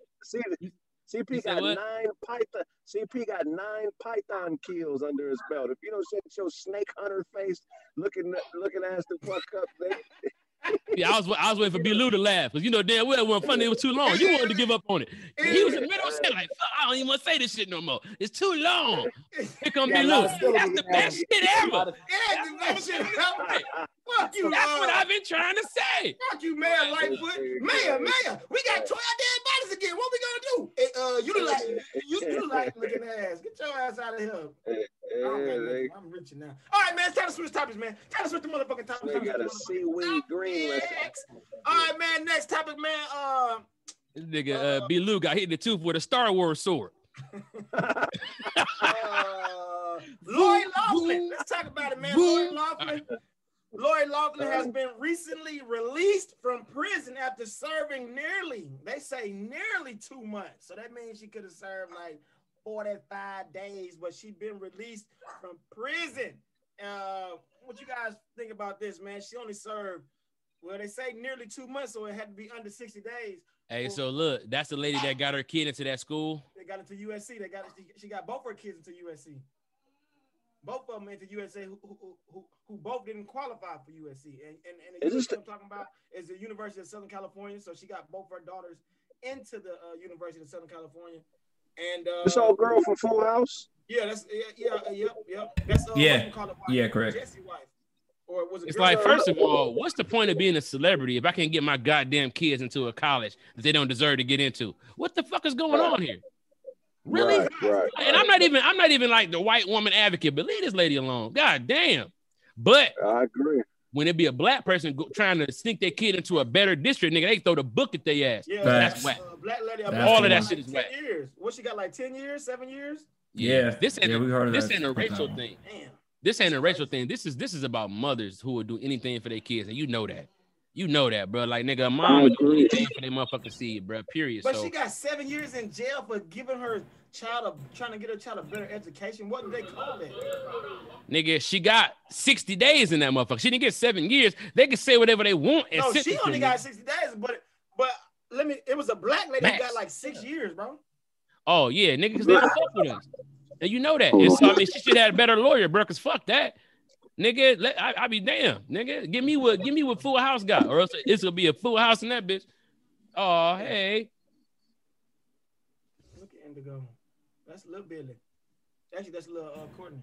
See, CP got nine python. CP got nine python kills under his belt. If you don't shut your snake hunter face, looking looking ass the fuck up, nigga. Yeah, I was I was waiting for B. Lou to laugh because you know damn well it wasn't funny. It was too long. You wanted to give up on it. He was in the middle of saying like, "Fuck, I don't even want to say this shit no more. It's too long." Here come Yeah, B. a lot Lou. That's the best shit ever. Yeah, the best shit ever. Fuck you, That's what I've been trying to say. Fuck you, man. Lightfoot. Mayor, Mayor, we got 12 dead bodies again. What we gonna do? Uh, you look like you, you look like looking ass. Get your ass out of here. Yeah, Okay, they, I'm reaching now. All right, man. It's time to switch topics, man. Time to switch the motherfucking topics. they got a switch the motherfucking seaweed green. Topics. All right, man. Next topic, man. Uh, This nigga uh, B. Lou got hit in the tooth with a Star Wars sword. uh, Lori Loughlin. Let's talk about it, man. Lori Loughlin. Lori Loughlin has been recently released from prison after serving nearly, they say nearly two months. So that means she could have served like 45 days, but she been released from prison. Uh, what you guys think about this, man? She only served, well, they say nearly two months, so it had to be under 60 days. Hey, so look, that's the lady that got her kid into that school. They got into USC. They got she got both her kids into USC. Both of them into USC, who, who, who, who both didn't qualify for USC. And and, and the Is this I'm talking about is the University of Southern California. So she got both her daughters into the uh, University of Southern California. And uh, This old girl from Full House. yeah, that's yeah, yeah, uh, yep, yep. That's uh, Yeah. whatchamacallit wife, Yeah, correct. Jesse wife, or was it? It's like, first of all, what's the point of being a celebrity if I can't get my goddamn kids into a college that they don't deserve to get into? What the fuck is going on here? Really? Right, right. And I'm not even I'm not even like the white woman advocate, but leave this lady alone. God damn. But I agree. When it be a black person go, trying to sneak their kid into a better district, nigga, they throw the book at their ass. Yeah, That's Facts. whack. uh, black lady. That's All of that shit is 10 whack. Years. What she got like ten years, seven years? Yeah. This ain't yeah, a- we heard of this that. ain't a racial thing. Damn. This ain't a racial thing. This is this is about mothers who will do anything for their kids, and you know that. You know that, bro. Like nigga, a mom would do agree. anything for their motherfucking seed, bro. Period. But so she got seven years in jail for giving her child a trying to get her child a better education. What do they call that? nigga, she got 60 days in that motherfucker. She didn't get seven years. They can say whatever they want and No, she only got nigga. sixty days. But but let me. It was a black lady who Max. got like six years, bro. Oh yeah, nigga, because they don't fuck with us. And you know that. And so I mean, she should have had a better lawyer, bro. Cause fuck that, nigga. Let, I, I be damn, nigga. Give me what, give me what Full House got, or else it's gonna be a Full House in that bitch. Oh hey, Look at Indigo. That's little Billy. Actually, that's little uh, Courtney.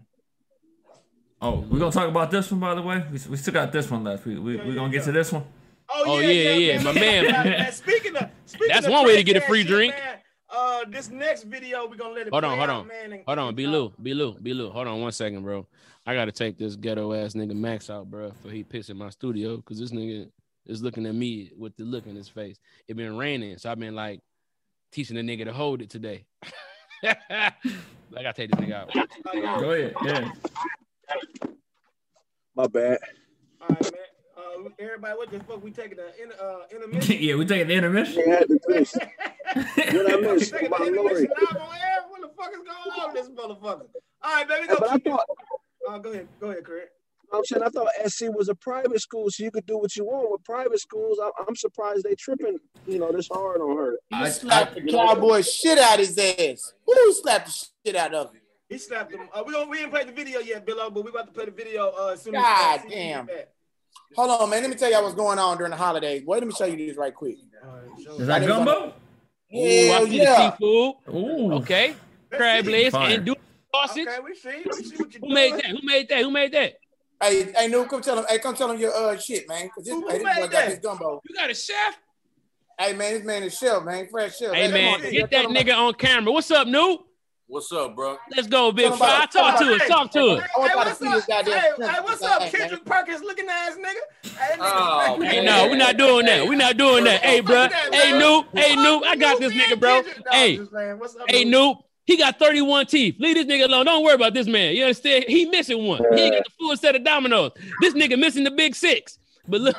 Oh, we're gonna talk about this one, by the way. We, we still got this one left. We we Yeah, we yeah, gonna get yeah. to this one. Oh, Oh, yeah, yeah, my man. man, Speaking of, speaking That's of one way to get a free drink. Man, uh, this next video we're gonna let it. Hold on, play hold out, on. man. and- hold on, be Lou, be Lou, be Lou. Hold on one second, bro. I gotta take this ghetto ass nigga Max out, bro, for he pissing my studio because this nigga is looking at me with the look in his face. It been raining, so I've been like teaching the nigga to hold it today. I gotta take this nigga out. Go ahead. Yeah. My bad. All right, man. Uh, everybody, what the fuck? We taking the in, uh, intermission. yeah, we taking the intermission. We had to. What I missed? My the lord. intermission live on air. What the fuck is going on with this motherfucker? All right, baby, go. But I keep- thought Uh, go ahead, go ahead, Kraig. I'm saying I thought SC was a private school, so you could do what you want with private schools. I, I'm surprised they tripping, you know, this hard on her. He slapped I- the cowboy shit out his ass. Who slapped the shit out of him? He slapped him. Uh, we don't we didn't play the video yet, Billo, but we about to play the video uh, as soon as God as soon as we damn. Hold on, man. Let me tell y'all what's going on during the holidays. Wait, let me show you this right quick. All right, show Is that gumbo? Ooh, I Hell see yeah. the seafood. Ooh. Okay. Crab legs and do sausage. Okay, we see. We see what you Who made that? Who made that? Who made that? Hey, hey, no, come tell him. Hey, come tell him your uh shit, man. Cause this, Who- hey, this boy made got that? this gumbo. You got a chef? Hey, man, this man is chef, man. Fresh chef. Hey come man, on, get that him- nigga on camera. What's up, Noob? What's up, bro? Let's go, Big Tell him Fry. Talk to him us. Talk to us. I want Hey, to what's up? Hey, hey, what's up, Kendrick Perkins looking ass nigga? Hey, Oh, nigga. man. Hey, no, we're not doing that. We're not doing that. Hey, bro. Hey, Noob. Hey, Noob. I got this nigga, bro. Hey, What's hey, Noob. He got 31 teeth. Leave this nigga alone. Don't worry about this man. You understand? He missing one. He ain't got the full set of dominoes. This nigga missing the big six. But look.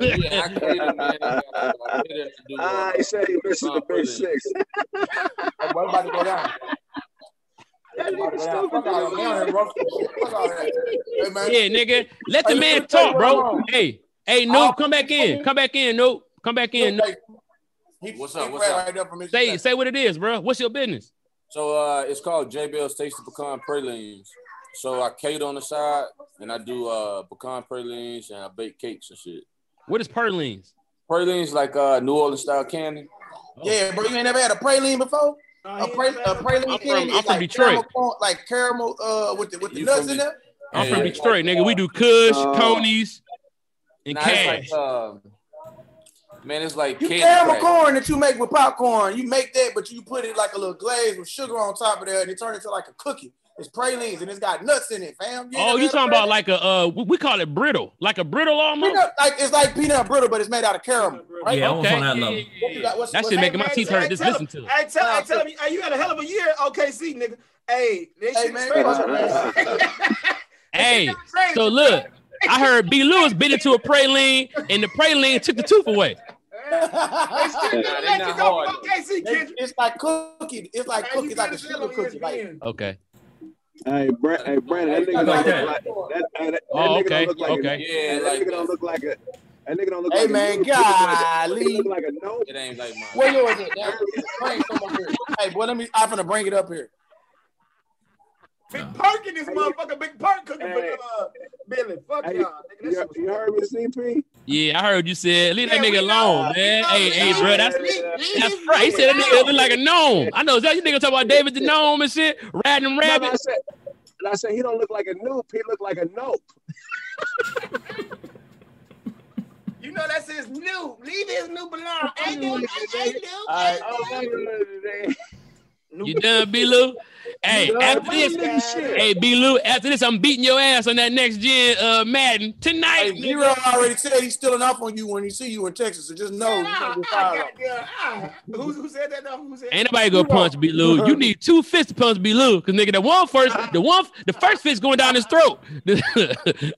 Yeah, I cater, man. I cater to do, uh, Ah, he said he missing the big six. Hey, boy, about to go down. That About to nigga go down. Fuck all that. Man, I ain't rough shit. Fuck all that. Man. Yeah, nigga. Let the man let me tell you talk, bro. Hey, hey, Noob, come back in. Come back in, Noob. Come back in. Noob. He- What's he up, what's up? right there from Say say what it is, bro. What's your business? So uh, it's called J Bell's Tasty Pecan Pralines. So I cater on the side, and I do uh pecan pralines, and I bake cakes and shit. What is pralines? Pralines like uh New Orleans style candy. Yeah, bro, you ain't never had a praline before? A, pra- a praline I'm from- candy I'm from like Detroit. Caramel, like caramel uh, with the, with the You nuts in there. I'm Yeah. from Detroit, nigga. We do Kush, Oh. Conies, and Nah, Cash. it's like uh, man, it's like You candy caramel crack. corn that you make with popcorn. You make that, but you put it like a little glaze with sugar on top of there, and it turns into like a cookie. It's pralines, and it's got nuts in it, fam. Oh, you talking about like a uh we we call it brittle, like a brittle almost? peanut? Like it's like peanut brittle, but it's made out of caramel. Right? Yeah, Okay. on that level. yeah, yeah, yeah. got? What's, That what's, shit Hey, making my teeth hurt. Just tell listen to it. Hey, tell, hey, tell me, hey, you had a hell of a year, OKC, nigga. Hey, they Hey, shit man, straight. come on. Hey, so look, I heard B. Lewis bit into a praline, and the praline took the tooth away. They still Nah, gonna let you go hard, from OKC, Kendrick. it's like cookie. It's like Hey, you cookie, like a good sugar on cookie. Like Okay. Hey, Brent, hey, Brandon, that nigga Like don't look like that. Hey, that, Oh, that nigga okay, don't look like okay. A, Yeah, that like nigga don't look like a. That nigga don't look Hey, like man, a. He look like a- golly. Look like a no. It ain't like mine. Where yours at? Down here. Bring some up here. Hey, boy, let me. I'm finna bring it up here. Big Perk in this motherfucker. Big Perk cooking Hey. for uh, Billy. Fuck Hey, y'all, nigga. You, you heard me, CP? Yeah, I heard you said leave that Yeah, we nigga know. alone, We man. know, Hey, we hey, know. bro, that's that's right. He said that nigga look like a gnome. I know. Is that you nigga talking about David the gnome and shit, riding them No, no, I rabbits? said, I said he don't look like a noob. He look like a nope. You know that's his new. Leave his new belong. Hey, new. Hey, new. You done, B. Lou? Hey, No, after man, this, hey, B. Lou, after this, I'm beating your ass on that next gen uh Madden tonight. Hey, Zero already said he's stealing off on you when he see you in Texas. So just know. you gonna get fired on. goddamn. Who, who said that though? Who said Ain't nobody gonna punch B. Lou. You need two fists to punch B. Lou, cause nigga, the one first, the one, the first fist going down his throat. yeah,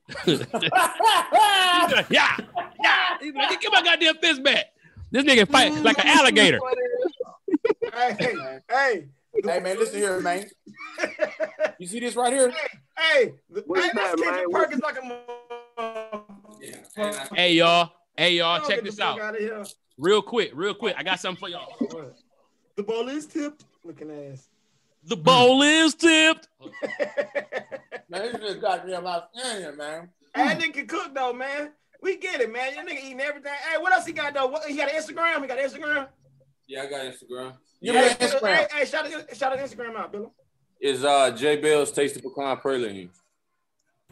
yeah. He's like, Get my goddamn fist back. This nigga fight like an alligator. Hey, hey, Hey man, listen here, man. You see this right here? hey. The, hey, that, this man? Kendrick What- Perkins like a. motherfucker. Hey y'all, hey y'all, check this fuck out real quick, real quick. I got something for y'all. What? The ball is tipped. Looking ass. The bowl is tipped. Man, this is goddamn outstanding, man. Hmm. That nigga can cook though, man. We get it, man. That nigga eating everything. Hey, what else he got though? What, he got an Instagram. He got an Instagram. Yeah, I got Instagram. Give hey, me Instagram. Hey, hey, shout out, shout out Instagram out, Bill. Is uh J Bell's Tasty Pecan Pralines.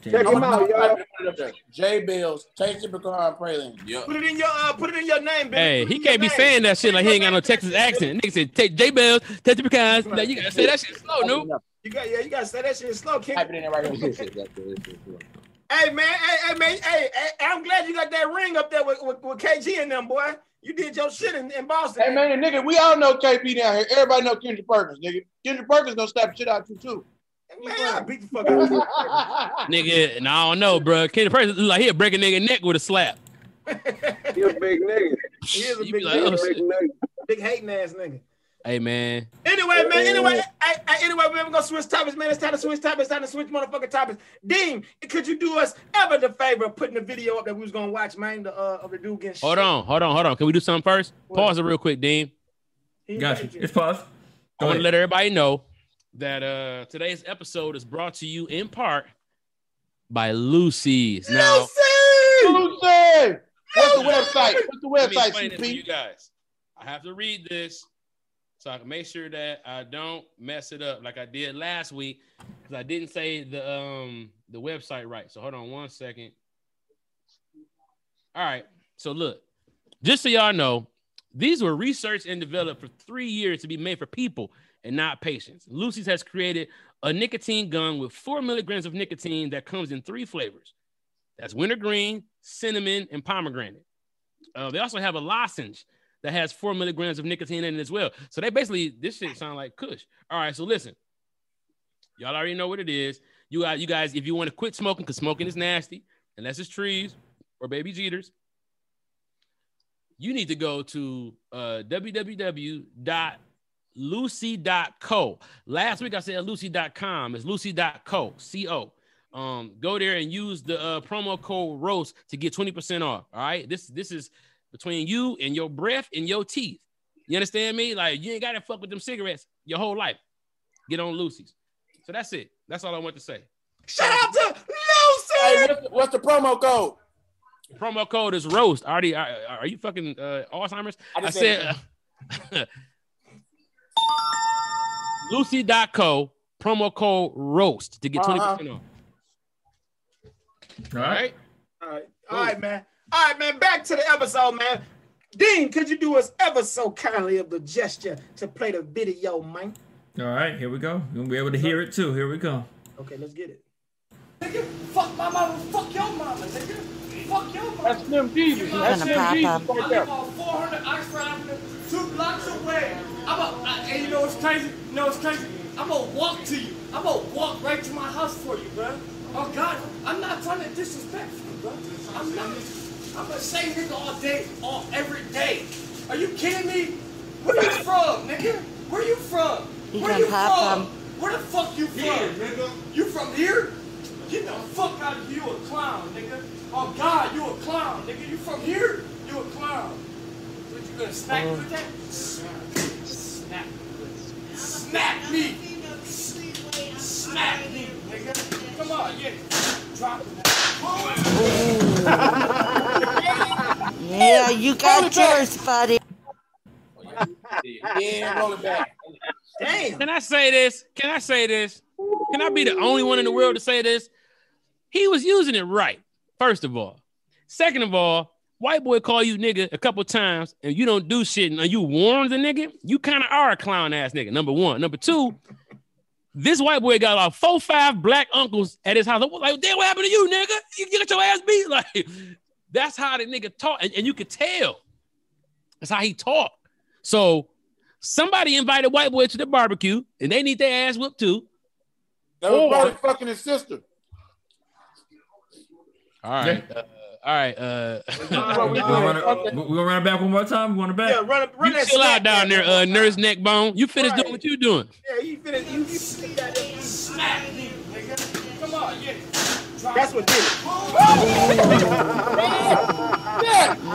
Check him out, y'all. J Bills, tasty pecan praline. Yep. Put it in your uh, put it in your name, Bill. Hey, Put he can't be name. saying that shit like he ain't got no Put it in Texas accent. Nigga said, take J Bells, take the pecans. Now you gotta say that shit slow, no? You got yeah, you gotta say that shit slow, King. Type it in right here. Hey man, hey, hey man, hey, hey, I'm glad you got that ring up there with, with, with KG and them, boy. You did your shit in, in Boston. Hey man, nigga, we all know KP down here. Everybody know Kendrick Perkins, nigga. Kendrick Perkins gonna slap shit out you too. man, I beat the fuck out of you. Nigga, no, I don't know, bro. Kenny Person look like he'll break a nigga neck with a slap. He a big nigga. he is a You big, be like, He a oh, big, big nigga. big hating ass nigga. Hey man, Anyway, man. Anyway, hey, hey, anyway, man. We're gonna switch topics, man. It's time to switch topics. It's time to switch motherfucking topics. Dean, could you do us ever the favor of putting the video up that we was gonna watch, man? The uh, of the dude getting hold shot? on, hold on, hold on. Can we do something first? What? Pause it real quick, Dean. He Got you. invited It's paused. I want to let everybody know that uh today's episode is brought to you in part by Lucy's. Now, Lucy! What's the website? What's the let me website, explain it for you CP? guys. I have to read this so I can make sure that I don't mess it up like I did last week because I didn't say the um the website right. So hold on one second. All right. So look, just so y'all know, these were researched and developed for three years to be made for people and not patients. Lucy's has created a nicotine gun with four milligrams of nicotine that comes in three flavors. That's wintergreen, cinnamon, and pomegranate. Uh, they also have a lozenge that has four milligrams of nicotine in it as well. So they basically this shit sound like Kush. All right, so listen, y'all already know what it is. You got you guys, if you want to quit smoking, because smoking is nasty, unless it's trees or baby jeters, you need to go to uh, www.lucy.co. Last week I said lucy.com. It's lucy.co. C-O. Um, go there and use the uh, promo code roast to get 20% off. All right. This this is between you and your breath and your teeth. You understand me? Like you ain't gotta fuck with them cigarettes your whole life. Get on Lucy's. So that's it. That's all I want to say. Shout out to Hey, Lucy. what's the, what's the promo code? Promo code is roast. Already, are, are you fucking uh, Alzheimer's? I I, just said uh, Lucy.co promo code roast to get 20% Uh-huh. off. All All right. right. All right, all right, man. All right, man. Back to the episode, man. Dean, could you do us ever so kindly of the gesture to play the video, man? All right. Here we go. You'll be able to hear it too. Here we go. Okay, let's get it. Nigga, fuck my mama, fuck your mama, nigga. Fuck your mama. That's Slim Jesus. You That's gonna Slim pop Jesus up. right I there. live on 400 Oxford Avenue, two blocks away. I'm a, I, and you know what's crazy? You know what's crazy? I'm gonna walk to you. I'm gonna walk right to my house for you, bro. Oh God, I'm not trying to disrespect you, bro. I'm not. I'm the say nigga all day, all every day. Are you kidding me? Where you from, nigga? Where you from? He Where you from? Where the fuck you from? nigga. You from here? Get the fuck out of here, you a clown, nigga. Oh God, you a clown, nigga. You from here? You a clown. What, you gonna smack me with that? Smack me with. Smack me! Smack me, nigga. Come on, yeah. Drop it. Yeah, you got yours, buddy. Yeah, roll it back. Damn. Can I say this? Can I say this? Can I be the only one in the world to say this? He was using it right, first of all. Second of all, white boy call you nigga a couple times and you don't do shit and you warn the nigga, you kind of are a clown ass nigga. Number one. Number two, this white boy got like four, five black uncles at his house. Like, damn, what happened to you, nigga? You get your ass beat. Like, that's how the nigga talk. And, and you could tell. That's how he talk. So somebody invited white boy to the barbecue and they need their ass whooped too. That was Or- probably fucking his sister. All right. Uh, all right. Uh, we We doing? gonna run it, we gonna run it back one more time. We want it back. Yeah, run, run you that chill out down there, uh, nurse neck bone. You finished Right. doing what you doing. Yeah, you finished. You, you finished that. Smack me, nigga. Come on, yeah. Drop That's what did it.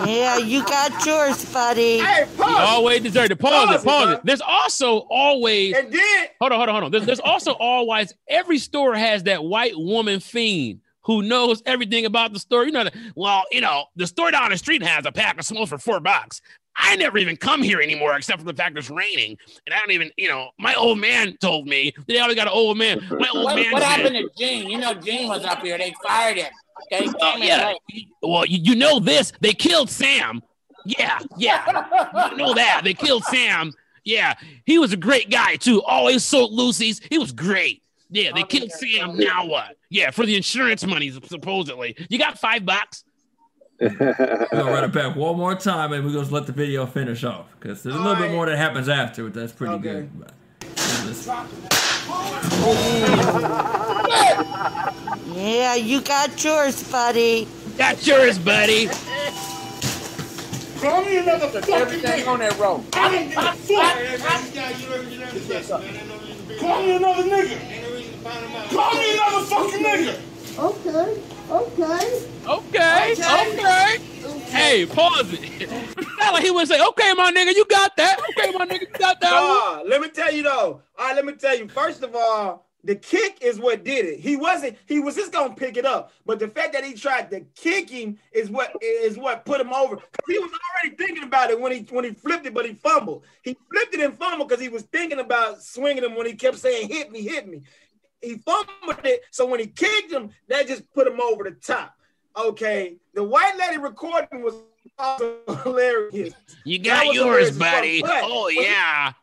Yeah, you got yours, buddy. Hey, always deserve it. Pause, Pause it. it, Pause bro. it. There's also always And then hold on, hold on, hold on. There's, there's also always every store has that white woman fiend who knows everything about the store. You know, that, well, you know, the store down the street has a pack of smokes for four bucks. I never even come here anymore except for the fact it's raining. And I don't even, you know, my old man told me they always got an old man. My old What, man what said- happened to Gene? You know Gene was up here. They fired him. They Oh, yeah. late. Well, you, you know this. They killed Sam. Yeah, yeah. you know that. They killed Sam. Yeah. He was a great guy, too. Always sold Lucy's. He was great. Yeah, they oh, killed Sam. Now what? Yeah, for the insurance money, supposedly. You got five bucks? We're gonna run it back one more time, and we're gonna let the video finish off because there's a little bit Alright. more that happens after. but That's pretty Okay. good. But. Yeah, you got yours, buddy. Got yours, buddy. Call me another fucking Everything nigga. on that road. I don't give a fuck. Call me another nigga. Call me another fucking nigga. Okay, okay. Okay, okay. Hey, pause it. Not like he would say, "Okay, my nigga, you got that. Okay, my nigga, you got that." one." Nah, let me tell you though. All right, let me tell you. First of all, the kick is what did it. He wasn't. He was just gonna pick it up, but the fact that he tried to kick him is what is what put him over. 'Cause He was already thinking about it when he when he flipped it, but he fumbled. He flipped it and fumbled because he was thinking about swinging him when he kept saying "hit me, hit me." He fumbled it, so when he kicked him, that just put him over the top. Okay, the white lady recording was also hilarious. You got yours, hilarious as fuck, buddy. but Oh when he- yeah.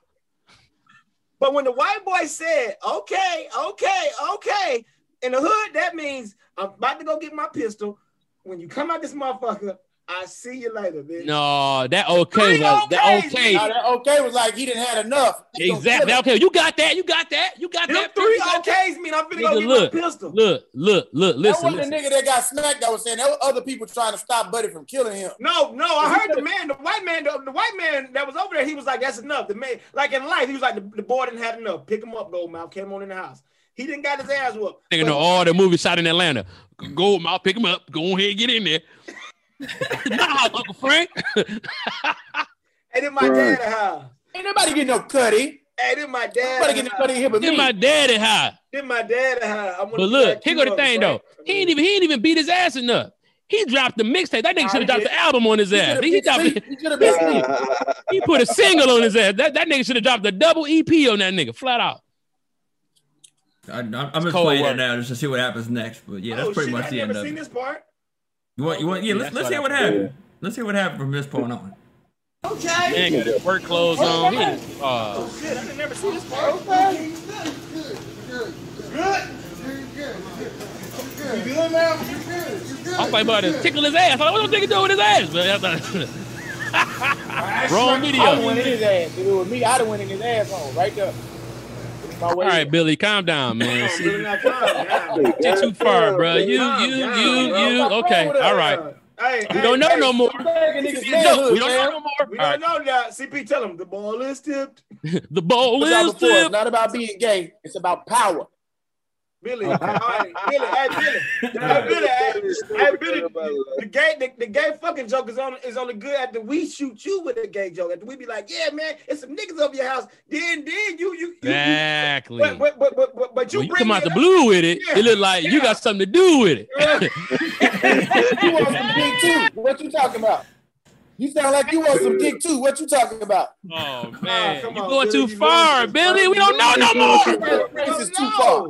But when the white boy said, okay, okay, okay, in the hood, that means I'm about to go get my pistol. When you come out this motherfucker, I see you later, bitch. No, that okay. Was, that okay. Now, that okay was like he didn't had enough. He Exactly. Okay, you got that. You got that. You got Them that. three You got that. okays mean I'm finna go get look, my pistol. look, look, look. That Listen, wasn't listen. the nigga that got smacked that was saying that was other people trying to stop Buddy from killing him. No, no, I heard the man, the white man, the, the white man that was over there, he was like, that's enough. The man, like in life, he was like, the, the boy didn't have enough. Pick him up, Goldmouth. Came on in the house. He didn't got his ass whooped. Thinking But- of all the movies shot in Atlanta. Go, I'll pick him up. Go ahead, and get in there. nah, Uncle Frank. Hey, then my Right. dad a house. Ain't nobody getting no cutty. Hey, then my dad. Nobody a getting no cutty here but Then me. my daddy high. Then my daddy a house. I wanna But look, like here go the Uncle thing though. He ain't even he ain't even beat his ass enough. He dropped the mixtape. That nigga should have dropped the album on his He ass. He, dropped, asleep. He should've been he put a single on his ass. That that nigga should have dropped a double EP on that nigga, flat out. I, I'm I'm just cold playing work. it now just to see what happens next. But yeah, that's oh, pretty shit, much I the end of seen it. this part. You want, you want, yeah, Yeah, let's, that's let's hear what what happened. Let's hear what happened from this point on. Okay. Man got his work clothes on. He just, uh, Shit, I didn't never see this part. Okay. You good now? You good. You good. I was like, about to tickle his ass. I'm like, what the nigga doing with his ass? But Wrong I video. done went in his ass. If it was me, I'd have went in his asshole right there. All right. Billy, calm down, man. I'm See, calm down. you're too far, bro. You, you, you, you. Okay, all right. Hey, We hey, don't know hey, no more. No, manhood, we don't know no more. We don't know that. CP, tell him the ball is tipped. The ball is before. It's tipped. not about being gay. It's about power. Billy, all right, Billy, hey Billy, hey Billy, hey, hey Billy, the gay, the, the gay fucking joke is on is only good after we shoot you with a gay joke. After we be like, yeah, man, it's some niggas over your house. Then, then you, you, you, you Exactly. but, but, but, but, but, you When you bring come out the up. blue with it, Yeah. it look like you got something to do with it. You want some too? What you talking about? You sound like you want some dick too. What you talking about? Oh man, come you on, going Billy, too you far, Billy. We don't know no more. This is too far.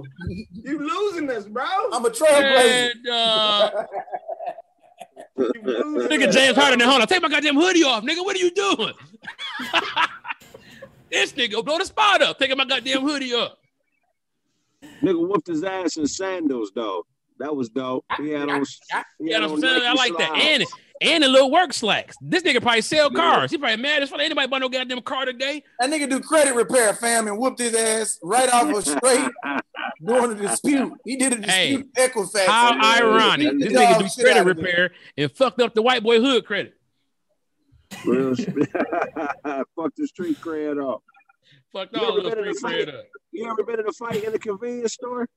You losing us, bro. I'm a trailblazer. And, uh, nigga. James Harden, hold on, take my goddamn hoodie off, nigga. What are you doing? this nigga blow the spot up, taking my goddamn hoodie up. Nigga whooped his ass in sandals though. That was dope. He had on. he Yeah, had I'm on saying I Nike like that, slides. and and the little work slacks. This nigga probably sell cars. He probably mad as fuck. Anybody buy no goddamn car today? That nigga do credit repair, fam, and whooped his ass right off a straight during a dispute. He did a dispute Equifax. How ironic! Beat the This nigga do credit out of him. repair and fucked up the white boy hood credit. Real sp- Fuck the street cred off. Fucked You all ever those been in street cred up. You ever been in a fight in a convenience store?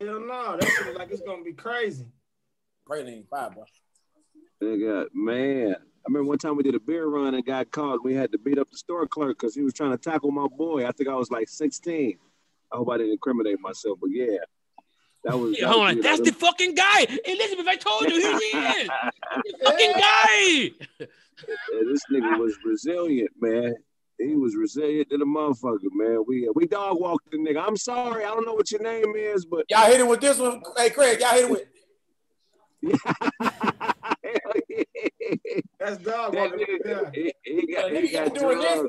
Hell no, that shit like it's gonna be crazy. Praline, five, bro. Nigga, man. I remember one time we did a beer run and got caught. We had to beat up the store clerk because he was trying to tackle my boy. I think I was like 16. I hope I didn't incriminate myself, but yeah. That was, Yeah, that hold was on, that's know, the fucking guy. Elizabeth, I told you, here he is. The fucking guy. Yeah, this nigga was resilient, man. He was resilient to the motherfucker, man. We we dog walked the nigga. I'm sorry, I don't know what your name is, but Y'all hit him with this one. Hey, Kraig, y'all hit him with. That's dog that walking up he, he got, Yeah, he got doing this.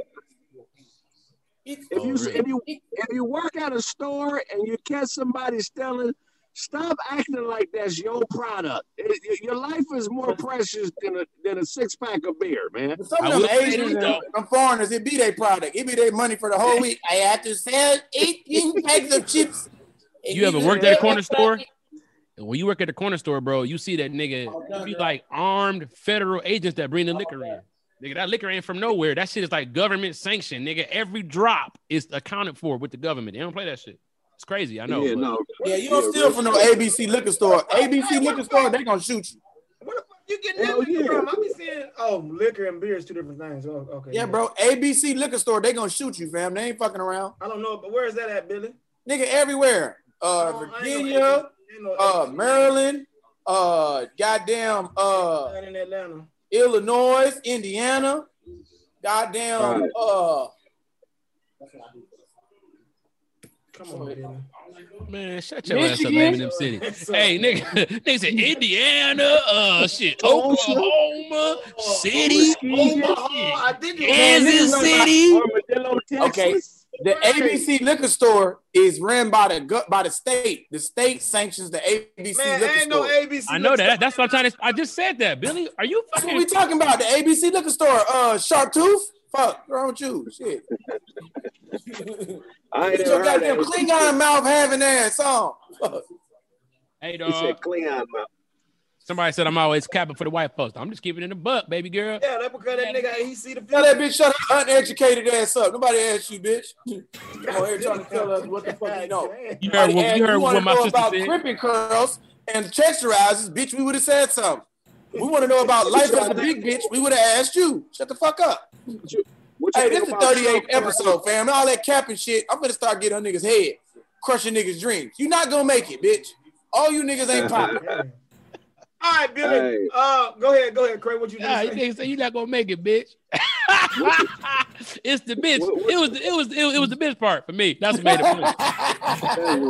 If you Oh, really? if you if you work at a store and you catch somebody stealing, stop acting like that's your product. It- it- your life is more precious than a than a six pack of beer, man. But Some of them Asians this, and though. them foreigners, it be their product. It be their money for the whole week. I have to sell 18 packs of chips. You ever worked at a corner store? When you work at the corner store, bro, you see that nigga, you be like armed federal agents that bring the liquor in. Nigga, that liquor ain't from nowhere. That shit is like government sanctioned, nigga. Every drop is accounted for with the government. They don't play that shit. It's crazy. I know. yeah, but- no. Yeah, you don't steal from no ABC liquor store. ABC liquor store, they gonna shoot you. What the fuck you getting that liquor yeah. from? I be seeing oh liquor and beer is two different things. Oh, okay. Yeah, bro. ABC liquor store, they gonna shoot you, fam. They ain't fucking around. I don't know, but where is that at, Billy? Nigga, everywhere. Uh, Oh, I ain't no Virginia, ABC. Ain't no uh, Maryland, uh, goddamn, uh, in Atlanta. Illinois, Indiana, goddamn, Right. uh, Come on, Man, shut your ass up Michigan? naming them cities. Hey, nigga, they said Indiana, uh, shit, Oklahoma City, Omaha. I think it was Kansas City. Okay. Texas. the ABC liquor store is ran by the by the state. The state sanctions the ABC Man, liquor ain't no store. ABC. I know liquor that. That's what I'm trying to. I just said that, Billy. Are you That's what fucking? we talking about. The ABC liquor store. Uh, Sharp Tooth. Fuck, what's wrong with you? Shit. I ain't Get your never heard goddamn that. Klingon mouth having ass on. Fuck. Hey, He dog. said Klingon mouth. Somebody said I'm always capping for the white folks. I'm just keeping it in the butt, baby girl. Yeah, that's because that nigga he see the Tell that bitch shut her uneducated ass up. Nobody asked you, bitch. Come on here trying to tell us what the fuck you know. You heard what, you heard wanna what my know sister about said. crimping curls and texturizers, bitch. We would have said something. We want to know about life as a big bitch. We would have asked you. Shut the fuck up. What you, what you Hey, this is about 38th episode, fam. All that capping shit. I'm gonna start getting on niggas' head, crushing niggas' dreams. You're not gonna make it, bitch. All you niggas ain't popping. All right, Billy. Hey. Uh, go ahead, go ahead, Kraig. What you Yeah, you gonna say? niggas say you not gonna make it, bitch. it's the bitch. What- what- It was it was it was, it was the bitch part for me. That's what made it funny.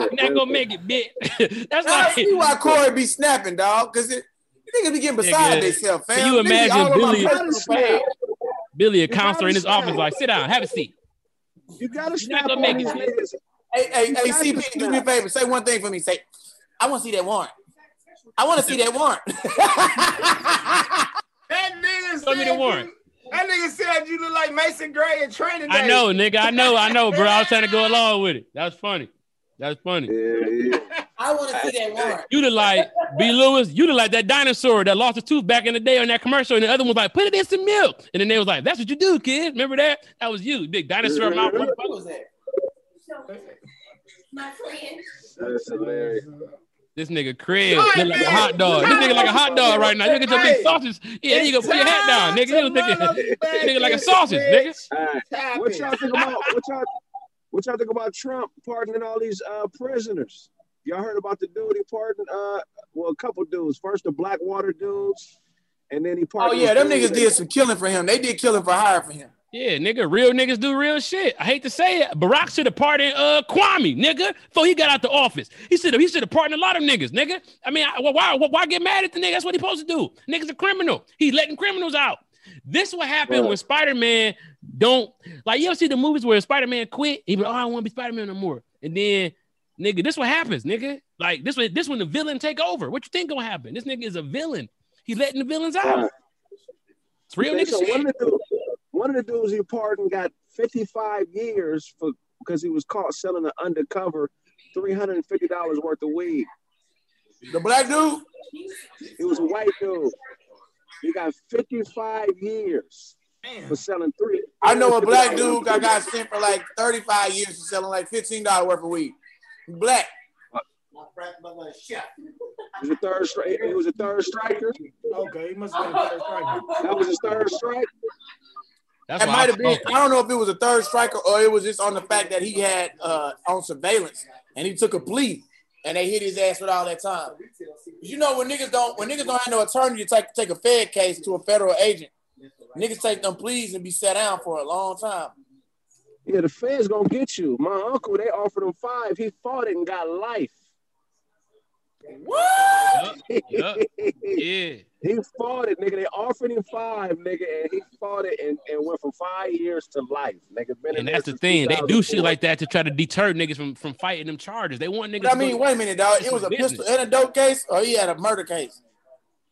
That's not gonna make it, bitch. That's why. I like see why Corey be snapping, dog. Cause it, niggas be getting beside Nigga, themselves, fam. can you imagine all on my Billy- Billy, a counselor in his gotta office, like, sit down, have a seat. You gotta You're not snap gonna make it, man. Hey, hey, hey, CP, do me a favor. Say one thing for me. Say, I want to see that warrant. I want to see that warrant. That nigga Show me the said warrant. you- That nigga said you look like Mason Gray in training I day. know, nigga. I know, I know, bro. I was trying to go along with it. That's funny. That's funny. Yeah, yeah. I want to see that warrant. You look like B. Lewis. You look like that dinosaur that lost a tooth back in the day on that commercial, and the other one was like, "Put it in some milk," and then they was like, "That's what you do, kid." Remember that? That was you, big dinosaur mouth. What was that? That's hilarious. This nigga Kraig look like a hot dog. This nigga like a hot dog right now. You get your big Hey. sausage. Yeah, there you go. Put your hat down, nigga. You was thinking, this nigga like a sausage, nigga. All right. What y'all think about what y'all what y'all think about Trump pardoning all these uh prisoners? Y'all heard about the dude he pardoned uh well a couple dudes. First the Blackwater dudes, and then he pardoned. Oh yeah, them niggas did some killing for him. They did killing for hire for him. Yeah, nigga, real niggas do real shit. I hate to say it. Barack should have pardoned uh Kwame, nigga, before he got out the office. He should have he should have pardoned a lot of niggas, nigga. I mean, I- why, why why get mad at the nigga? That's what he supposed to do. Nigga's a criminal. He's letting criminals out. This what happened Right. when Spider-Man don't like you ever see the movies where Spider-Man quit? He be like, oh, I don't want to be Spider-Man no more. And then nigga, this what happens, nigga. Like this when this when the villain take over. What you think gonna happen? This nigga is a villain. He's letting the villains out. It's real Okay, nigga so shit. one of the dudes, one of the dudes he pardoned got 55 years for because he was caught selling an undercover $350 worth of weed. The black dude. He was a white dude. He got 55 years for selling three. I know a black dude got got sent for like 35 years for selling like $15 worth of weed. Black. my He was a third strike. He was a third striker. Okay, he must have been a third striker. That was his third strike. That's It why I might have been. I don't know if it was a third striker or it was just on the fact that he had uh, on surveillance and he took a plea and they hit his ass with all that time. You know when niggas don't when niggas don't have no attorney to take take a Fed case to a federal agent, niggas take them pleas and be sat down for a long time. Yeah, the feds gonna get you. My uncle, they offered him five. He fought it and got life. What? Yup. Yeah. He fought it, nigga. They offered him five, nigga, and he fought it and, and went from five years to life, nigga. Been And that's the thing. They do shit like that to try to deter niggas from, from fighting them charges. They want niggas. But I mean, go- wait a minute, dog. It was a Business. pistol and a dope case, or he had a murder case.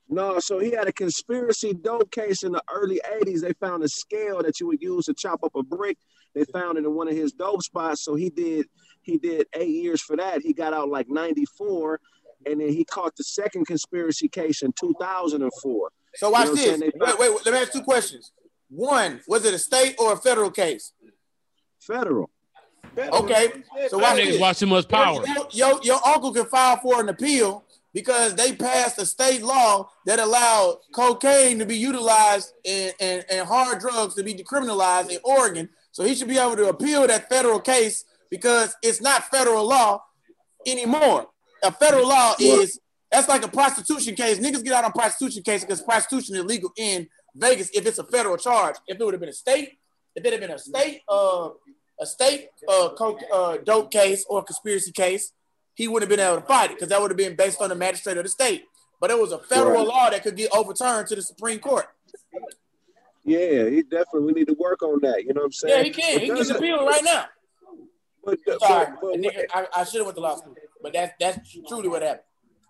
No, so he had a conspiracy dope case in the early 80s. They found a scale that you would use to chop up a brick. They found it in one of his dope spots. So he did he did eight years for that. He got out like 94. And then he caught the second conspiracy case in 2004. So watch You know this. Wait, wait, wait, let me ask two questions. One, was it a state or a federal case? Federal. Okay, so Y'all watch niggas this. watch too much power. Your, your, your uncle can file for an appeal because they passed a state law that allowed cocaine to be utilized and, and, and hard drugs to be decriminalized in Oregon. So he should be able to appeal that federal case because it's not federal law anymore. A federal law is that's like a prostitution case. Niggas get out on prostitution case because prostitution is legal in Vegas if it's a federal charge. If it would have been a state, if it had been a state, uh, a state uh, coke, uh, dope case or conspiracy case, he wouldn't have been able to fight it because that would have been based on the magistrate of the state. But it was a federal Right. law that could get overturned to the Supreme Court. Yeah, he definitely. We need to work on that. You know what I'm saying? Yeah, he can. But He can appeal right now. But, but, Sorry, but, nigga, I, I should have went to law school, but that's that's truly what happened.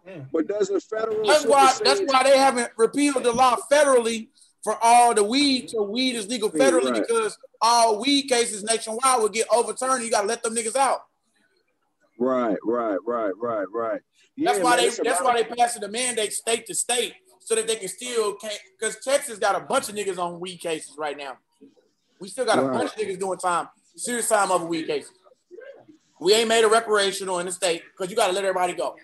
Mm. but doesn't federal That's why that's why they haven't repealed the law federally for all the weed. So weed is legal federally right. because all weed cases nationwide will get overturned. You got to let them niggas out. Right, right, right, right, right. That's why man, they that's about- why they passing the mandate state to state so that they can still can't because Texas got a bunch of niggas on weed cases right now. We still got a Right. bunch of niggas doing time, serious time over weed cases. We ain't made a recreational in the state because you got to let everybody go.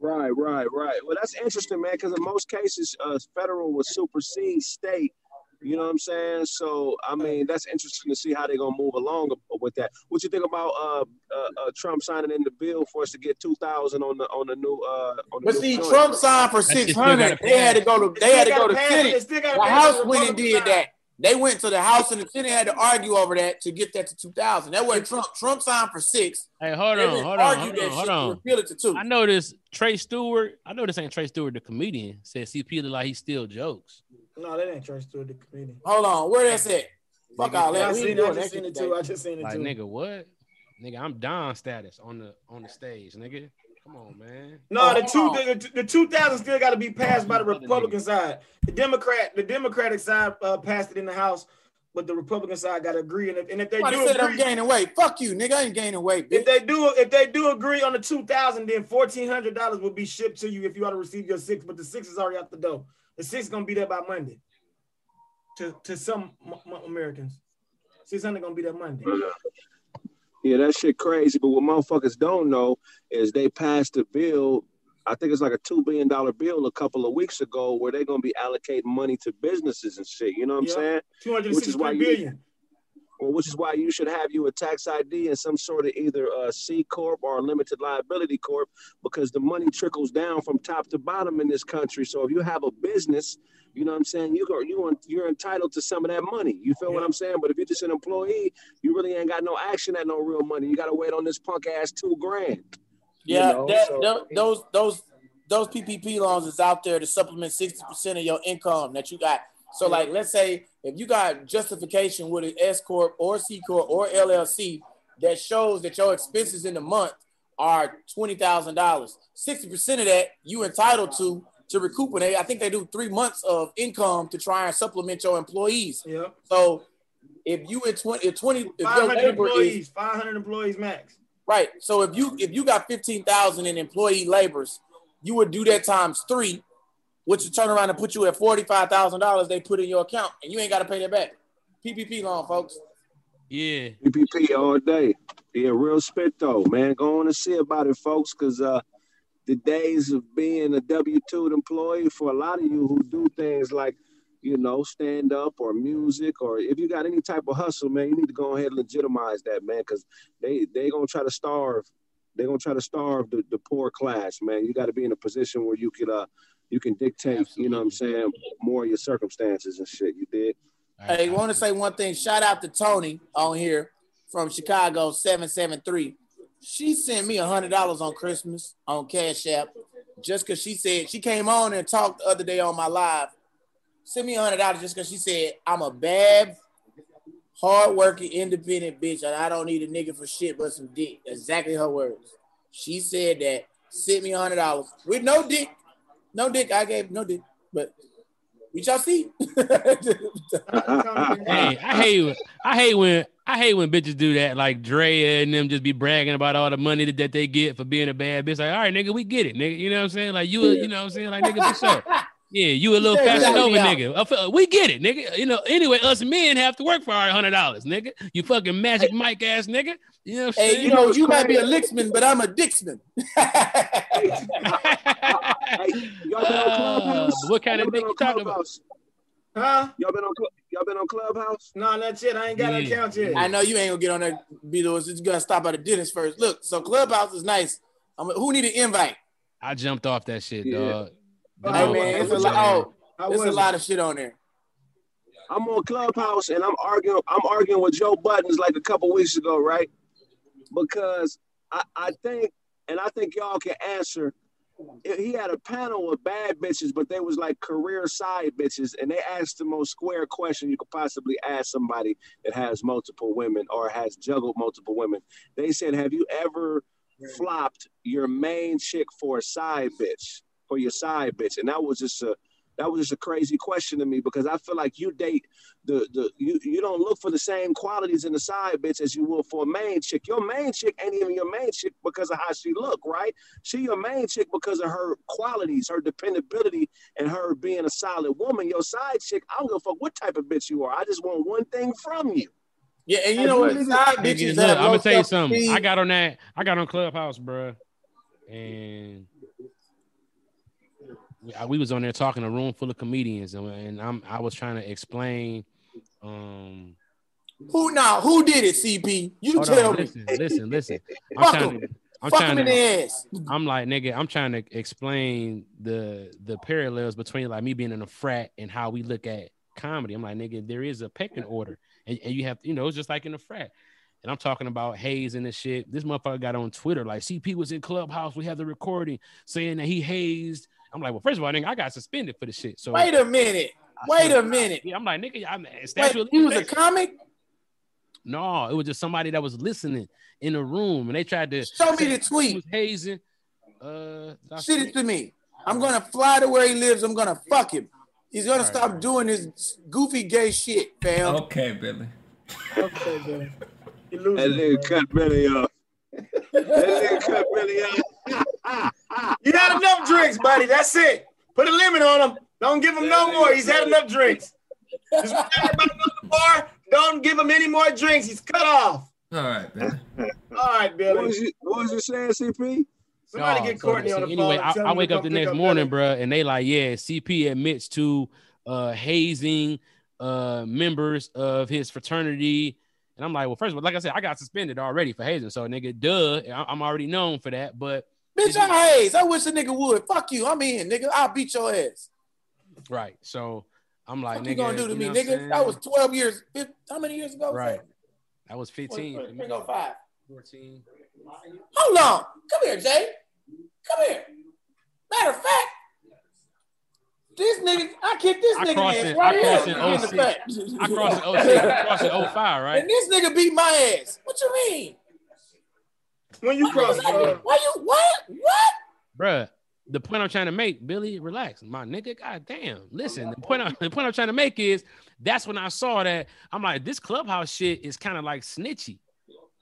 Right, right, right. Well, that's interesting, man, because in most cases, uh, federal will supersede state. You know what I'm saying? So, I mean, that's interesting to see how they're gonna move along with that. What you think about uh, uh, uh Trump signing in the bill for us to get two thousand on the on the new uh on the But new see, joint? Trump signed for That shit six still hundred. gotta They had to go to they had to go to gotta pass it. Senate. It still gotta The House the went and did that. They went to the House and the Senate had to argue over that to get that to two thousand. That wasn't Trump. Trump signed for six. Hey, hold on, hold on, argue hold that on, hold to on. repeal it to two. I know this Trey Stewart. I know this ain't Trey Stewart, the comedian. Says CP look like he still jokes. No, that ain't Trey Stewart, the comedian. Hold on, where that's at? Fuck all Yeah, that. I We seen ain't it. I just seen shit it too. I just seen it Like too. nigga, what? Nigga, I'm Don status on the on the stage, nigga. Come on, man. No, the Oh, two hold the, the two thousand still got to be passed by the Republican side. The Democrat the Democratic side uh, passed it in the House, but the Republican side got to agree. And if, and if they Somebody do said I'm gaining weight. Fuck you, nigga. I ain't gaining weight. if they do if they do agree on the two thousand, then fourteen hundred dollars will be shipped to you if you want to receive your six. But the six is already out the door. The six is gonna be there by Monday. To to some M- M- Americans, six hundred gonna be there Monday. Yeah, that shit crazy. But what motherfuckers don't know is they passed a bill. I think it's like a two billion dollar bill a couple of weeks ago where they're gonna be allocating money to businesses and shit. You know what I'm saying? Two hundred Which is why you- Well, which is why you should have you a tax ID and some sort of either a C corp or a limited liability corp, because the money trickles down from top to bottom in this country. So if you have a business, you know what I'm saying, you go, you want, you're entitled to some of that money. You feel what I'm saying? But if you're just an employee, you really ain't got no action at no real money. You got to wait on this punk ass two grand. Yeah, You know, that, so- tho- those those those PPP loans is out there to supplement sixty percent of your income that you got. So, like, let's say if you got justification with an S corp or C corp or LLC that shows that your expenses in the month are twenty thousand dollars, sixty percent of that you entitled to to recuperate. I think they do three months of income to try and supplement your employees. Yeah, So, if you in twenty, if twenty, if five your hundred labor is employees. Five hundred employees max. Right. So if you if you got fifteen thousand in employee labors, you would do that times three, which would turn around and put you at forty five thousand dollars they put in your account, and you ain't got to pay that back. PPP loan, folks. Yeah. PPP all day. Yeah, real spit though, man. Go on and see about it, folks, because uh, the days of being a W two employee for a lot of you who do things like, you know, stand up or music, or if you got any type of hustle, man, you need to go ahead and legitimize that, man, because they they gonna try to starve. They're gonna try to starve the, the poor class, man. You got to be in a position where you could uh you can dictate, you know what I'm saying, more of your circumstances and shit. You did. Hey, want to say one thing? Shout out to Tony on here from Chicago seven seven three. She sent me a hundred dollars on Christmas on Cash App, just because she said she came on and talked the other day on my live. Sent me a hundred dollars just because she said I'm a bad, hardworking, independent bitch, and I don't need a nigga for shit but some dick. Exactly her words. She said that. Sent me a hundred dollars with no dick, no dick. I gave no dick, but we shall see. Hey, I hate when- I hate when I hate when bitches do that. Like Drea and them just be bragging about all the money that, that they get for being a bad bitch. Like, all right, nigga, we get it, nigga. You know what I'm saying? Like you, you know what I'm saying? Like, nigga, for sure. Yeah, you a little Yeah, fashion exactly. over nigga. We get it, nigga. You know, anyway, us men have to work for our hundred dollars, nigga. You fucking magic Mike ass nigga. You know what I'm Hey, saying? you know, you might be a Licksman, but I'm a Dixman. Hey, y'all been Uh, what kind of Y'all dick on you talking about? Clubhouse? Huh? Y'all been on Cl- y'all been on Clubhouse? No, that's it. I ain't got an Yeah. account yet. I know you ain't gonna get on there, B. Lewis. You gotta stop at the dentist first. Look, so Clubhouse is nice. Um, who need an invite? I jumped off that shit, Yeah. dog. Hey man, it's a lot. Oh, it's a lot of shit on there. I'm on Clubhouse and I'm arguing. I'm arguing with Joe Buttons like a couple weeks ago, right? Because I, I think, and I think y'all can answer. He had a panel of bad bitches, but they was like career side bitches, and they asked the most square question you could possibly ask somebody that has multiple women or has juggled multiple women. They said, "Have you ever flopped your main chick for a side bitch, for your side bitch?" And that was just a that was just a crazy question to me because I feel like you date the the you you don't look for the same qualities in the side bitch as you will for a main chick. Your main chick ain't even your main chick because of how she look, right? She your main chick because of her qualities, her dependability, and her being a solid woman. Your side chick, I don't give a fuck what type of bitch you are. I just want one thing from you. Yeah, and you know what? Side Nigga, bitches look, I'm gonna tell you something. self-esteem. I got on that. I got on Clubhouse, bruh, and we, was on there talking a room full of comedians, and, and I'm I was trying to explain. Um, Who now? Who did it? CP? You hold tell on, me. listen, listen, listen. I'm Fuck trying 'em. to. I'm Fuck trying them in the ass. I'm like, nigga, I'm trying to explain the the parallels between like me being in a frat and how we look at comedy. I'm like, nigga, there is a pecking order, and, and you have, you know, it's just like in a frat. And I'm talking about hazing and this shit. This motherfucker got on Twitter like CP was in Clubhouse. We have the recording saying that he hazed. I'm like, well, first of all, nigga, I got suspended for the shit. So Wait a minute. Wait a minute. yeah, I'm like, nigga, I'm Wait, statue of he was a comic? No, it was just somebody that was listening in the room, and they tried to Show me the he tweet. was hazing. Uh, Shit send it to me. I'm gonna fly to where he lives. I'm gonna fuck him. He's gonna All right. stop doing his goofy gay shit, fam. Okay, Billy. Okay, man. You That nigga cut Billy off. that nigga cut Billy off. You had enough drinks, buddy. That's it. Put a limit on him. Don't give him no more. He's had enough drinks. Just when everybody knows the bar, don't give him any more drinks. He's cut off. All right, Billy. All right, What Billy. was you what was you saying, CP? Somebody No, get so- Courtney so on the phone. anyway, and I, I wake up the next up morning, Billy. bruh, and they like, yeah, CP admits to uh hazing uh members of his fraternity. And I'm like, well, first of all, like I said, I got suspended already for hazing. So nigga, duh, I'm already known for that. But Bitch, I haze. I wish a nigga would. Fuck you. I'm in, nigga. I'll beat your ass. right. So I'm like, What nigga, you gonna do to me, I'm nigga? saying? That was 12 years. How many years ago? right. That was 15. 305. 14. Hold on. Come here, Jay. Come here. Matter of fact, this nigga, I kicked this I nigga ass in- right I crossed here. in in the 06. back. I crossed in 06. I crossed in 05, right? And this nigga beat my ass. What you mean? When you cross, uh, Why you what? What? Bruh, the point I'm trying to make, Billy, relax, my nigga. God damn. Listen, the point, I, the point I'm trying to make is that's when I saw that I'm like, this clubhouse shit is kind of like snitchy.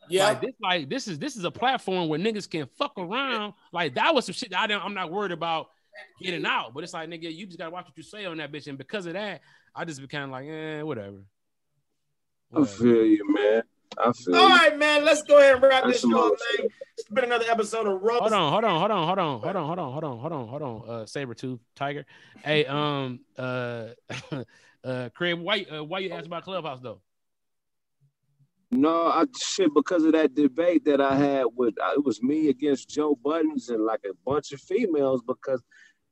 Yeah. Like this, like this is this is a platform where niggas can fuck around. Like that was some shit that I don't, I'm not worried about getting out. But it's like, nigga, you just gotta watch what you say on that bitch. And because of that, I just became like, eh, whatever. I feel you, man. I feel all you. man. Let's go ahead and wrap That's this show up, man. It's been another episode of Roast. Hold on, hold on, hold on, hold on, hold on, hold on, hold on, hold on, hold on. Uh, saber tooth tiger. Hey, um, uh, uh, Kraig, why, uh, why you asked about Clubhouse though? No, I shit because of that debate that I had with uh, it was me against Joe Buttons and like a bunch of females because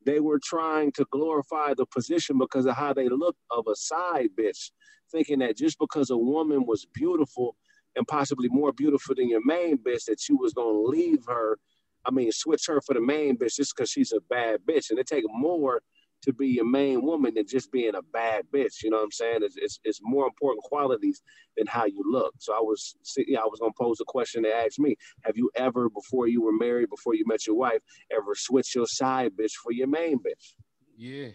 they were trying to glorify the position because of how they looked of a side bitch, thinking that just because a woman was beautiful and possibly more beautiful than your main bitch, that you was gonna leave her. I mean, switch her for the main bitch just because she's a bad bitch, and it take more to be your main woman than just being a bad bitch. You know what I'm saying? It's, it's, it's more important qualities than how you look. So I was, yeah, I was gonna pose a question to ask me: Have you ever, before you were married, before you met your wife, ever switched your side bitch for your main bitch? Yeah.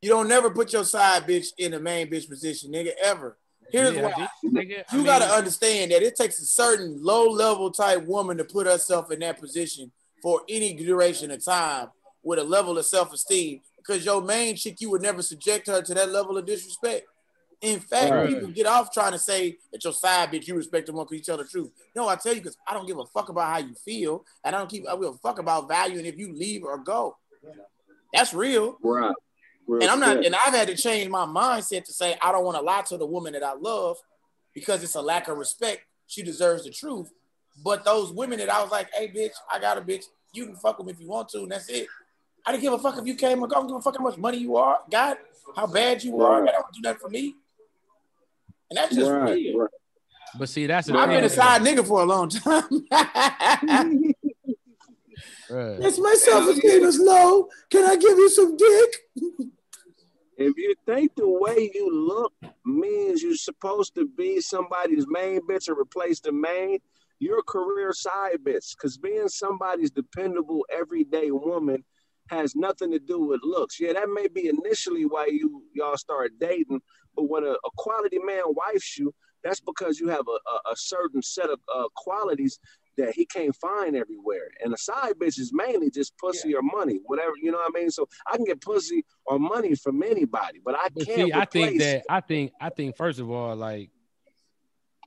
You don't never put your side bitch in the main bitch position, nigga, ever. Here's Yeah, why. bitch, nigga. I You gotta mean, understand that it takes a certain low level type woman to put herself in that position for any duration of time with a level of self esteem because your main chick, you would never subject her to that level of disrespect. In fact, Right. people get off trying to say that your side bitch, you respect them more because you tell the truth. No, I tell you because I don't give a fuck about how you feel, and I don't keep I give a fuck about valuing if you leave or go. That's real. Right. Real And I'm not, shit. and I've had to change my mindset to say I don't want to lie to the woman that I love because it's a lack of respect. She deserves the truth. But those women that I was like, hey, bitch, I got a bitch. You can fuck them if you want to, and that's it. I didn't give a fuck if you came or go. I don't give a fuck how much money you are, got, how bad you are. Right. That don't do that for me. And that's just right, real. right. But see, that's the I've been a side nigga for a long time. bruh. It's my self-esteem is low. Can I give you some dick? If you think the way you look means you're supposed to be somebody's main bitch or replace the main, you're a career side bitch. Because being somebody's dependable everyday woman has nothing to do with looks. Yeah, that may be initially why you y'all start dating, but when a, a quality man wifes you, that's because you have a, a, a certain set of uh, qualities that he can't find everywhere. And a side bitch is mainly just pussy or money, whatever, you know what I mean? So I can get pussy or money from anybody, but I But can't see, I think that I think I think first of all, like,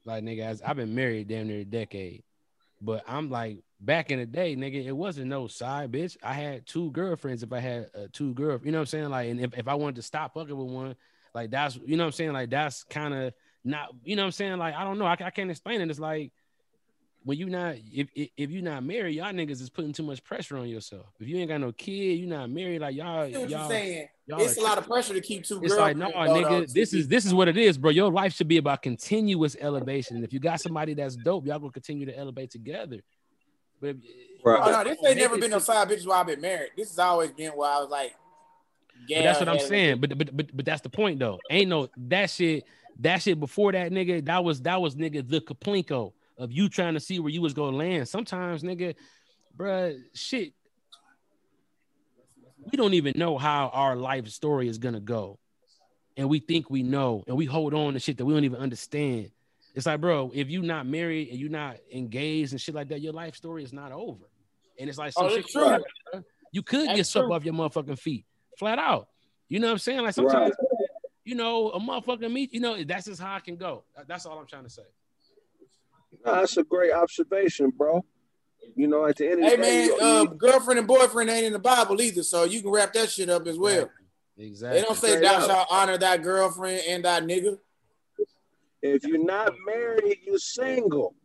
like nigga, I've been married damn near a decade, but I'm like back in the day, nigga, it wasn't no side bitch. I had two girlfriends. If I had uh, two girl, you know what I'm saying? Like, and if, if I wanted to stop fucking with one, like that's you know what I'm saying? Like that's kind of not, you know what I'm saying? Like I don't know, I, I can't explain it. It's like when you not if, if if you not married, y'all niggas is putting too much pressure on yourself. If you ain't got no kid, you not married, like y'all, I see what y'all, you're saying. y'all It's a lot of pressure to keep two it's like, girlfriends. no, though, though, nigga, this is this is what it is, bro. Your life should be about continuous elevation. And if you got somebody that's dope, y'all gonna continue to elevate together. But Oh, no, this ain't never been no side bitches while I've been married. This has always been where I was like, But that's what I'm saying. But but but but that's the point though. Ain't no that shit. That shit before that nigga. That was that was nigga the kaplinko of you trying to see where you was gonna land. Sometimes nigga, bruh, shit. We don't even know how our life story is gonna go, and we think we know, and we hold on to shit that we don't even understand. It's like, bro, if you're not married and you're not engaged and shit like that, your life story is not over. And it's like some Oh, shit true. You could get That's swept off your motherfucking feet, flat out. You know what I'm saying? Like sometimes, you know, a motherfucking meet. You know, that's just how I can go. That's all I'm trying to say. No, that's a great observation, bro. You know, at the end of Hey the day, man, you- uh, you- girlfriend and boyfriend ain't in the Bible either, so you can wrap that shit up as well. Exactly. They don't say Straight thou shalt honor thy girlfriend and thy nigga. if you're not married, you're single.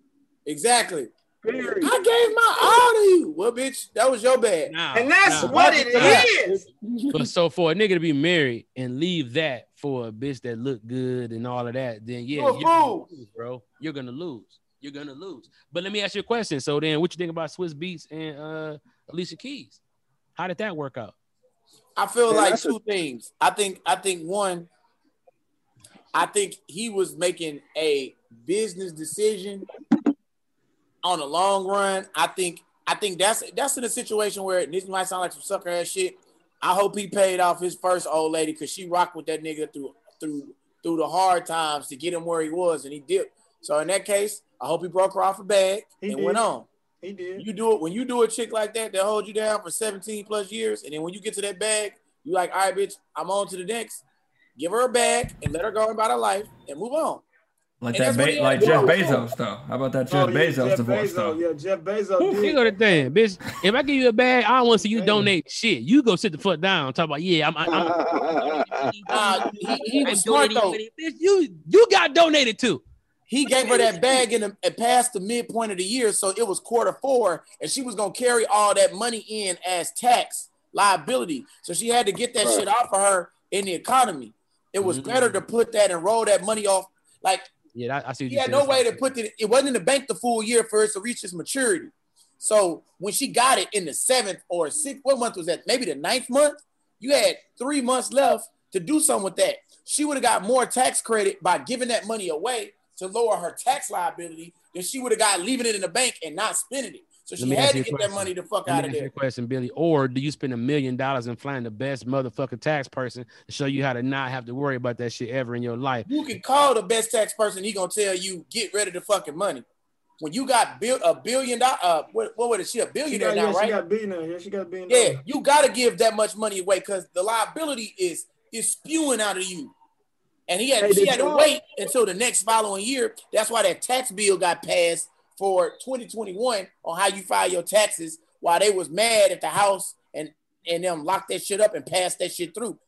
Exactly. Period. I gave my all to you. Well, bitch, that was your bad. Nah, And that's nah. what it Nah. is. But so for a nigga to be married and leave that for a bitch that look good and all of that, then yeah, You a you're gonna lose, bro. You're gonna lose. You're gonna lose. But let me ask you a question. So then, what you think about Swizz Beatz and uh Alicia Keys? How did that work out? I feel Man, like that's a- two things. I think I think one, I think he was making a business decision on the long run. I think I think that's that's in a situation where this might sound like some sucker ass shit. I hope he paid off his first old lady because she rocked with that nigga through through through the hard times to get him where he was, and he dipped. So in that case, I hope he broke her off a bag He and went on. He did. You do it when you do a chick like that that hold you down for 17 plus years, and then when you get to that bag, you like, all right, bitch, I'm on to the next. Give her a bag and let her go about her life and move on. Like And that, that's what Be- he like Jeff. Bezos though. How about that Jeff Oh, yeah, Bezos Jeff divorce Bezos. though? Yeah, Jeff Bezos. Here did. go the thing, bitch. If I give you a bag, I don't want to see you Damn. donate shit. You go sit the fuck down. Talk about yeah, I'm. I'm, I'm Nah, he, he was smart donating though. Bitch, you you got donated to. He gave her that bag in the, and passed the midpoint of the year, so it was quarter four, and she was gonna carry all that money in as tax liability. So she had to get that shit off of her in the economy. It was Mhm. better to put that and roll that money off. Like Yeah, I, I see. What he you had no way to put it. It wasn't in the bank the full year for it to reach its maturity. So when she got it in the seventh or sixth, what month was that? Maybe the ninth month. You had three months left to do something with that. She would have got more tax credit by giving that money away to lower her tax liability than she would have got leaving it in the bank and not spending it. So she had to you a get that money the fuck Let me out of ask you there. a question, Billy. Or do you spend a million dollars and find the best motherfucking tax person to show you how to not have to worry about that shit ever in your life? You can call the best tax person. He gonna tell you get rid of the fucking money. when you got built a billion dollar, uh, what, what was it? She a She billionaire got, now, yeah, right? she got billionaire. Yeah, she got billionaire. Yeah, you got to give that much money away because the liability is is spewing out of you. And he had Hey, she had to wait until the next following year. That's why that tax bill got passed for 2021 on how you file your taxes. While they was mad at the House and and them locked that shit up and passed that shit through.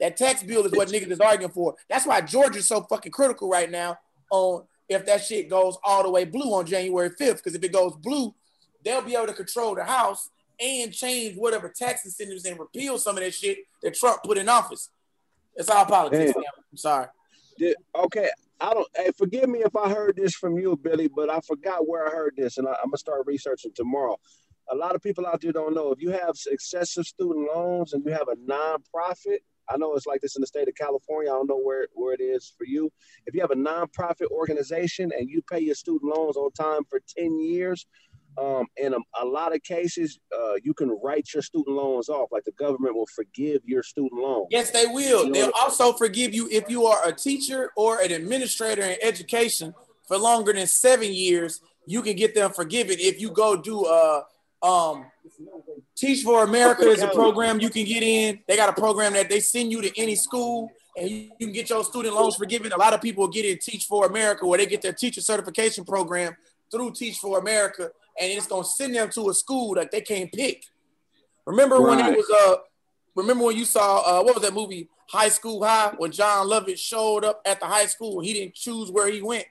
That tax bill is what niggas is arguing for. That's why Georgia's so fucking critical right now on if that shit goes all the way blue on January 5th. Because if it goes blue, they'll be able to control the House and change whatever tax incentives and repeal some of that shit that Trump put in office. It's all politics. Damn. I'm sorry. Did, okay, I don't. Hey, forgive me if I heard this from you, Billy, but I forgot where I heard this, and I, I'm gonna start researching tomorrow. A lot of people out there don't know if you have excessive student loans and you have a nonprofit. I know it's like this in the state of California. I don't know where, where it is for you. If you have a nonprofit organization and you pay your student loans on time for 10 years, um, in a, a lot of cases, uh, you can write your student loans off. Like the government will forgive your student loan. Yes, they will. You know- They'll also forgive you if you are a teacher or an administrator in education for longer than seven years. You can get them forgiven if you go do uh um Teach for America is a program you can get in. They got a program that they send you to any school and you, you can get your student loans forgiven. A lot of people get in Teach for America where they get their teacher certification program through Teach for America and it's gonna send them to a school that they can't pick. Remember when it Right. was uh remember when you saw uh what was that movie High School High when Jon Lovitz showed up at the high school and he didn't choose where he went.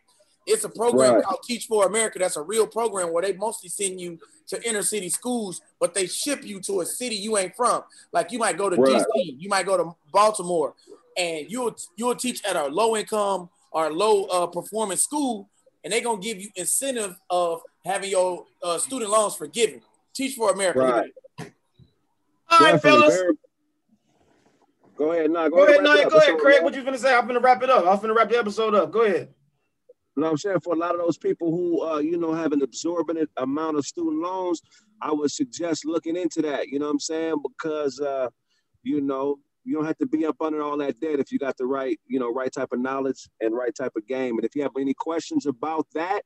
It's a program Right. called Teach for America. That's a real program where they mostly send you to inner city schools, but they ship you to a city you ain't from. Like you might go to Right. DC, you might go to Baltimore, and you'll you'll teach at a low income or low uh, performance school, and they're gonna give you incentive of having your uh, student loans forgiven. Teach for America. Right. All right, Definitely fellas. very- Go ahead, nah, Go ahead, wrap no, go ahead, It's Kraig. over. What you finna say? I'm gonna wrap it up. I'm gonna wrap the episode up. Go ahead. You know what I'm saying? For a lot of those people who, uh, you know, have an absorbent amount of student loans, I would suggest looking into that. You know what I'm saying? Because, uh, you know, you don't have to be up under all that debt if you got the right, you know, right type of knowledge and right type of game. And if you have any questions about that,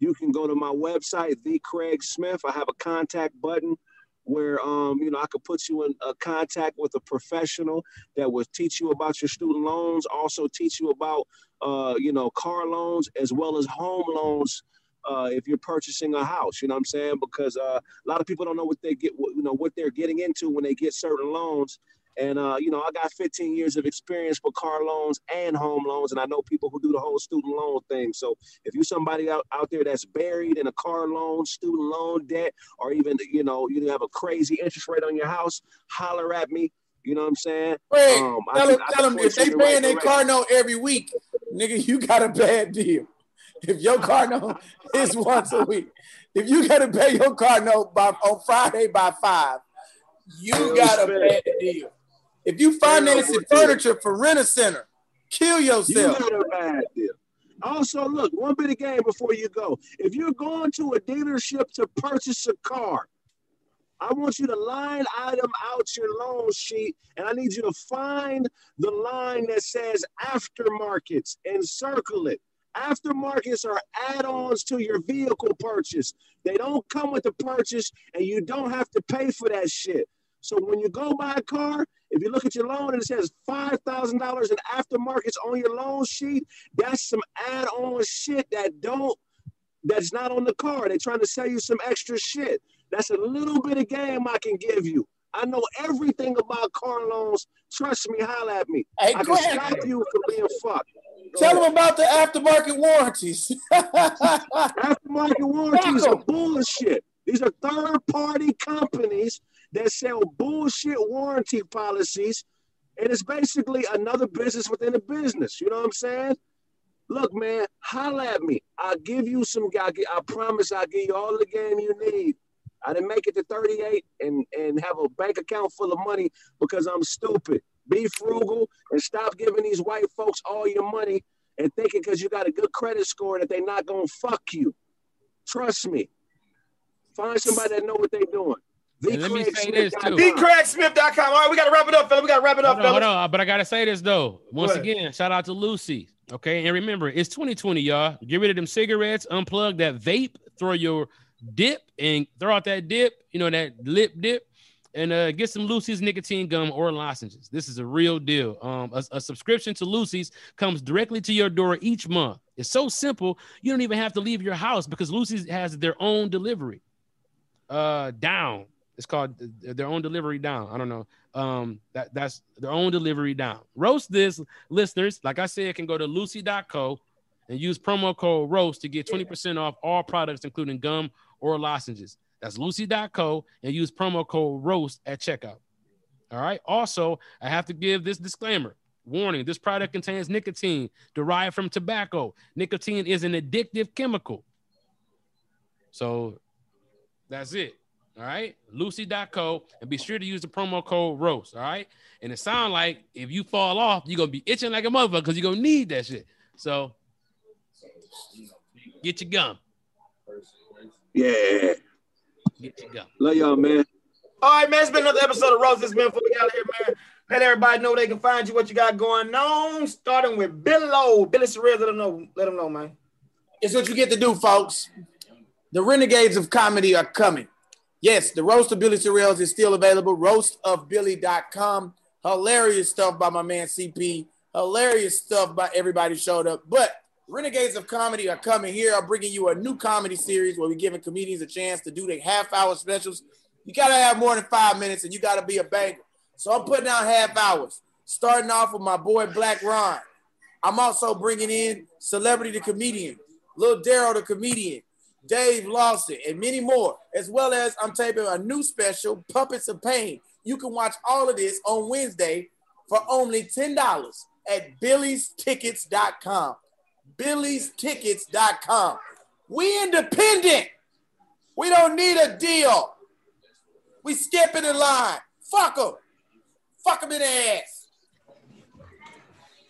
you can go to my website, the Kraig Smith. I have a contact button where, um, you know, I could put you in a contact with a professional that will teach you about your student loans, also teach you about uh, you know, car loans as well as home loans uh, if you're purchasing a house. You know what I'm saying? Because uh, a lot of people don't know what they get, you know, what they're getting into when they get certain loans. And uh, you know, I got 15 years of experience with car loans and home loans, and I know people who do the whole student loan thing. So if you're somebody out, out there that's buried in a car loan, student loan debt, or even you know, you have a crazy interest rate on your house, holler at me. You know what I'm saying? Kraig, Um, tell them, I tell them if they in right their direction. car note every week, nigga, you got a bad deal. If your car note is once a week, if you gotta pay your car note by on Friday by five, you got a bad deal. If you financing furniture for rent a center, kill You yourself. a bad deal. Also, look, one bit of game before you go. If you're going to a dealership to purchase a car, I want you to line item out your loan sheet, and I need you to find the line that says aftermarkets and circle it. Aftermarkets are add-ons to your vehicle purchase. They don't come with the purchase, and you don't have to pay for that shit. So when you go buy a car, if you look at your loan and it says five thousand dollars in aftermarkets on your loan sheet, that's some add-on shit that don't that's not on the car. They're trying to sell you some extra shit. That's a little bit of game I can give you. I know everything about car loans. Trust me, holla at me. Hey, I can ahead. stop you from being fucked. Go Tell ahead. them about the aftermarket warranties. Aftermarket warranties are bullshit. These are third party companies that sell bullshit warranty policies. And it's basically another business within a business. You know what I'm saying? Look, man, holla at me. I'll give you some, I, I promise I'll give you all the game you need. I didn't make it to 38 and, and have a bank account full of money because I'm stupid. Be frugal and stop giving these white folks all your money and thinking because you got a good credit score that they're not going to fuck you. Trust me. Find somebody that know what they're doing. And let me say this, too. All right, we gotta wrap it up, fella. We gotta wrap it up, Hold on, hold on, but I gotta say this though. Once again, shout out to Lucy. Okay, and remember, it's 2020, y'all. Get rid of them cigarettes, unplug that vape, throw your dip, and throw out that dip. You know that lip dip, and uh, get some Lucy's nicotine gum or lozenges. This is a real deal. Um, a, a subscription to Lucy's comes directly to your door each month. It's so simple, you don't even have to leave your house because Lucy's has their own delivery. Uh, down. It's called their own delivery down. I don't know. Um, that that's their own delivery down. Roast this listeners, like I said, can go to lucy.co and use promo code roast to get 20% off all products, including gum or lozenges. That's lucy.co and use promo code roast at checkout. All right. Also, I have to give this disclaimer. Warning: This product contains nicotine derived from tobacco. Nicotine is an addictive chemical. So that's it. All right. Lucy.co and be sure to use the promo code ROAST. All right. And it sounds like if you fall off, you're gonna be itching like a motherfucker because you're gonna need that shit. So get your gum. Yeah. Get your gum. Love y'all, man. All right, man. It's been another episode of Rose. This man before we got here, man. Let everybody know they can find you, what you got going on. Starting with Billy Lowe. Billy Surreal, let them know. Let them know, man. It's what you get to do, folks. The renegades of comedy are coming. Yes, the roast of Billy Sorrells is still available. Roastofbilly.com. Hilarious stuff by my man CP. Hilarious stuff by everybody showed up. But renegades of comedy are coming here. I'm bringing you a new comedy series where we're giving comedians a chance to do their half hour specials. You got to have more than five minutes and you got to be a banger. So I'm putting out half hours, starting off with my boy Black Ron. I'm also bringing in Celebrity the Comedian, Lil Daryl the Comedian, Dave Lawson, and many more, as well as I'm taping a new special, Puppets of Pain. You can watch all of this on Wednesday for only $10 at billystickets.com. billystickets.com. We independent. We don't need a deal. We skipping the line. Fuck them. Fuck them in the ass.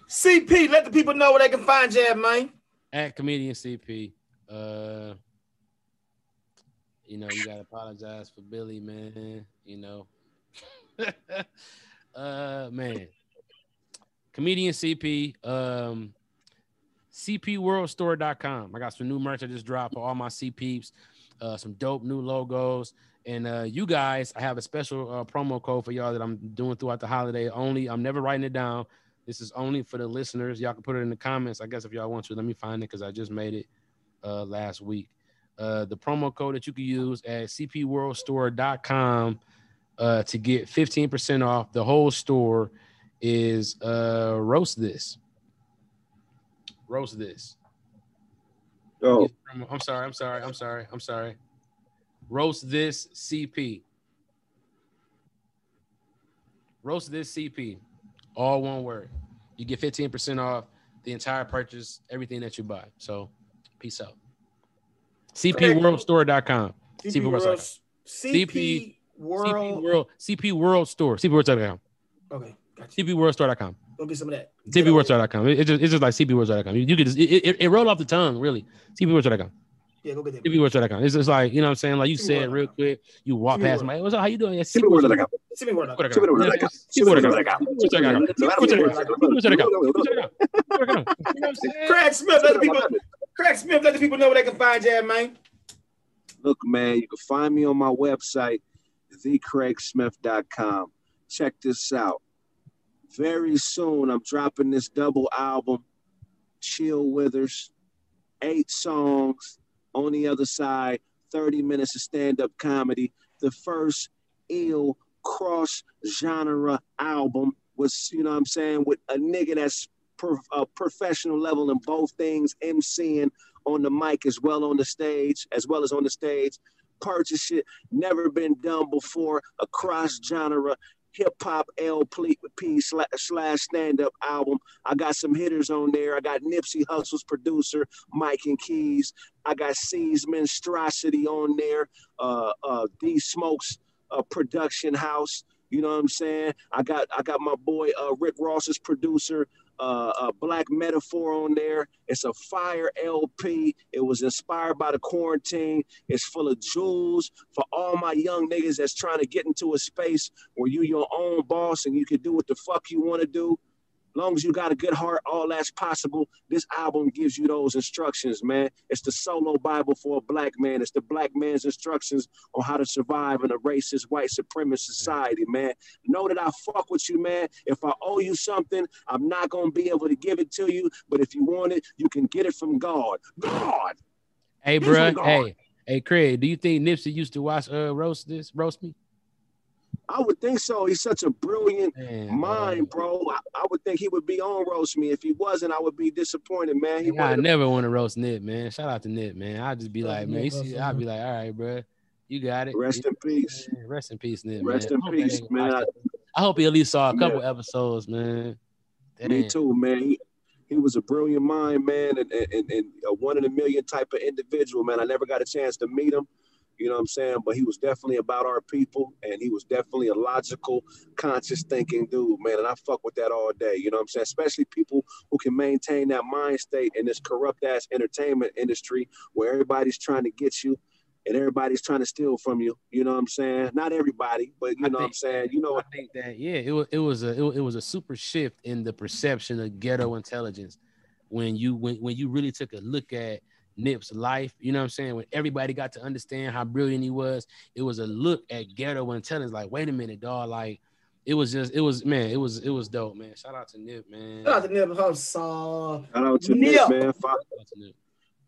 CP, let the people know where they can find you at, man. At comedian CP. Uh you know, you gotta apologize for Billy, man. You know. uh man. Comedian CP. Um CPWorldStore.com. I got some new merch I just dropped for all my CPs, uh, some dope new logos. And uh, you guys, I have a special uh, promo code for y'all that I'm doing throughout the holiday. Only, I'm never writing it down. This is only for the listeners. Y'all can put it in the comments, I guess, if y'all want to. Let me find it because I just made it uh, last week. Uh, the promo code that you can use at cpworldstore.com uh, to get 15% off the whole store is uh, roast this. Roast this. Oh, I'm sorry. I'm sorry. I'm sorry. I'm sorry. Roast this CP. Roast this CP. All one word. You get 15% off the entire purchase, everything that you buy. So, peace out. CPWorldStore.com. CP World. CP World. CP World. CP World Store. CPWorldStore.com. Okay, gotcha. CPWorldStore.com. Go get some of that. CPWorldStore.com. It, it just, it's just like CPWorldStore.com. You, you could just, it, it, it rolled off the tongue, really. CPWorldStore.com. Yeah, go get that. CPWorldStore.com. It's just like, you know what I'm saying? Like you CP said real quick, you walk CP past my, what's up? How you doing? Yeah, CPWorld.com. CP World. CPWorld.com. Kraig Smith, let the people. Kraig Smith, let the people know where they can find you at, man. Look, man, you can find me on my website, thecraigsmith.com. Check this out. Very soon, I'm dropping this double album, Chill Withers, eight songs on the other side, 30 minutes of stand up comedy. The first ill cross genre album was, you know what I'm saying, with a nigga that's uh, professional level in both things, MCing on the mic as well on the stage, as well as on the stage. Purchase it, never been done before, a cross genre hip hop LP slash, slash stand up album. I got some hitters on there. I got Nipsey Hussle's producer, Mike and Keys. I got C's Monstrosity on there, uh, uh, D Smokes uh, production house. You know what I'm saying? I got I got my boy uh, Rick Ross's producer, uh, uh, Black Metaphor on there. It's a fire LP. It was inspired by the quarantine. It's full of jewels for all my young niggas that's trying to get into a space where you your own boss and you can do what the fuck you want to do. Long as you got a good heart, all that's possible. This album gives you those instructions, man. It's the solo Bible for a black man. It's the black man's instructions on how to survive in a racist, white supremacist society, man. Know that I fuck with you, man. If I owe you something, I'm not gonna be able to give it to you. But if you want it, you can get it from God. God. Hey, bro. Hey, hey, Kraig. Do you think Nipsey used to watch uh roast this roast me? I would think so. He's such a brilliant Man, mind, bro. I, I would think he would be on roast me. If he wasn't, I would be disappointed, man. He Nigga, I never want to roast Nip, man. Shout out to Nip, man. I'll just be Roast like, man, you see, I'll be like, all right, bro, you got it. Rest in peace. Yeah, Rest in peace, Nip. Rest man. in I hope peace, nigga man. watched. I hope he at least saw a couple Yeah. episodes, man. Me Damn. too, man. He, he was a brilliant mind, man, and, and, and a one in a million type of individual, man. I never got a chance to meet him, you know what I'm saying? But he was definitely about our people, and he was definitely a logical, conscious thinking dude, man. And I fuck with that all day, you know what I'm saying? Especially people who can maintain that mind state in this corrupt ass entertainment industry where everybody's trying to get you. And everybody's trying to steal from you. You know what I'm saying? Not everybody, but you know what I'm saying. You know I think that yeah, it was it was a it, it was a super shift in the perception of ghetto intelligence when you when when you really took a look at Nip's life. You know what I'm saying? When everybody got to understand how brilliant he was, it was a look at ghetto intelligence. Like, wait a minute, dog. Like, it was just it was man, it was it was dope, man. Shout out to Nip, man. Shout out to Nip Hussle. Shout out to Nip. Nip, man. Shout out to Nip.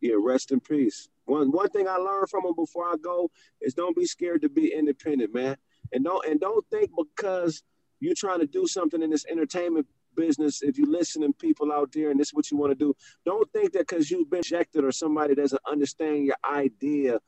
Yeah, rest in peace. One one thing I learned from him before I go is don't be scared to be independent, man. And don't and don't think because you're trying to do something in this entertainment business, if you listening people out there and this is what you want to do, don't think that because you've been rejected or somebody doesn't understand your idea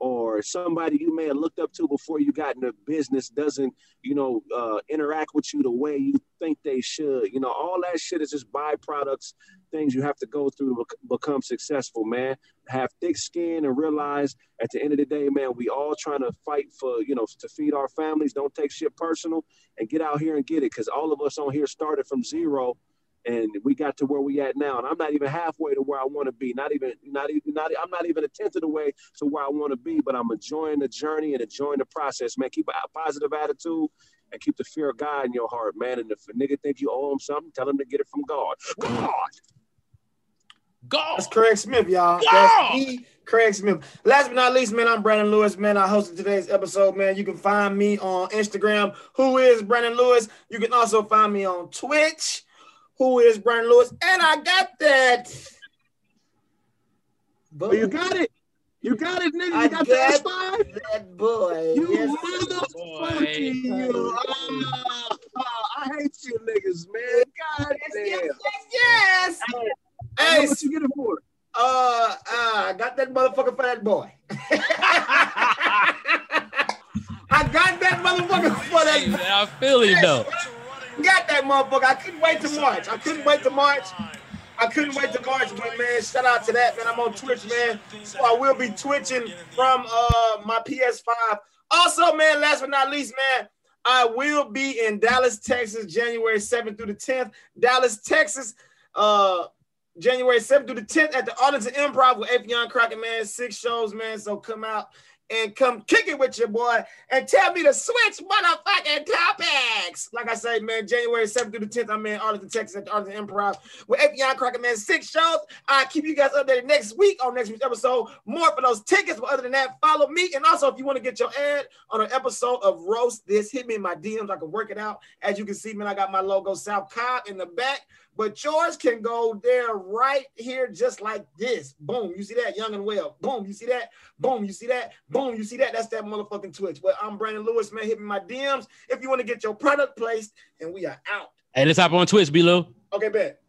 or somebody you may have looked up to before you got into business doesn't, you know, uh, interact with you the way you think they should. You know, all that shit is just byproducts, things you have to go through to bec- become successful, man. Have thick skin and realize at the end of the day, man, we all trying to fight for, you know, to feed our families. Don't take shit personal and get out here and get it. Cause all of us on here started from zero and we got to where we at now. And I'm not even halfway to where I want to be. Not even, not even, not. I'm not even a tenth of the way to where I want to be. But I'm enjoying the journey and enjoying the process, man. Keep a positive attitude and keep the fear of God in your heart, man. And if a nigga think you owe him something, tell him to get it from God. God. Go. That's Kraig Smith, y'all. Yeah. That's me, Kraig Smith. Last but not least, man, I'm Brandon Lewis, man. I hosted today's episode, man. You can find me on Instagram, who is Brandon Lewis. You can also find me on Twitch, who is Brian Lewis. And I got that. Oh, you got it. You got it, nigga. I You got the got S5? that boy. You Yes. motherfucking you. Ah, ah, I hate you niggas, man. God damn. Yes, yes. Hey, Hey, how much you get it for? Uh, uh, I got that motherfucker for that boy. I got that motherfucker for that. Hey, man, I feel you though. Got that motherfucker. I couldn't wait to March. I couldn't wait to March. I couldn't wait to March, but man, shout out to that, man. I'm on Twitch, man. So I will be twitching from uh my PS5. Also, man, last but not least, man, I will be in Dallas, Texas, January 7th through the 10th. Dallas, Texas, uh, January 7th through the 10th at the Arlington Improv with Afion Crockett, man. Six shows, man. So come out and come kick it with your boy and tell me to switch motherfucking topics. Like I say, man, January 7th through the 10th, I'm in Arlington, Texas at the Arlington Improv with Afion Crockett, man. Six shows. I'll keep you guys updated next week on next week's episode. More for those tickets. But other than that, follow me. And also, if you want to get your ad on an episode of Roast This, hit me in my DMs. I can work it out. As you can see, man, I got my logo South Cobb in the back. But yours can go there right here, just like this. Boom. You see that? Young and well. Boom. You see that? Boom. You see that? Boom. You see that? That's that motherfucking Twitch. But I'm Brandon Lewis, man. Hit me my DMs if you want to get your product placed, and we are out. Hey, let's hop on Twitch, Bilo. Okay, bet.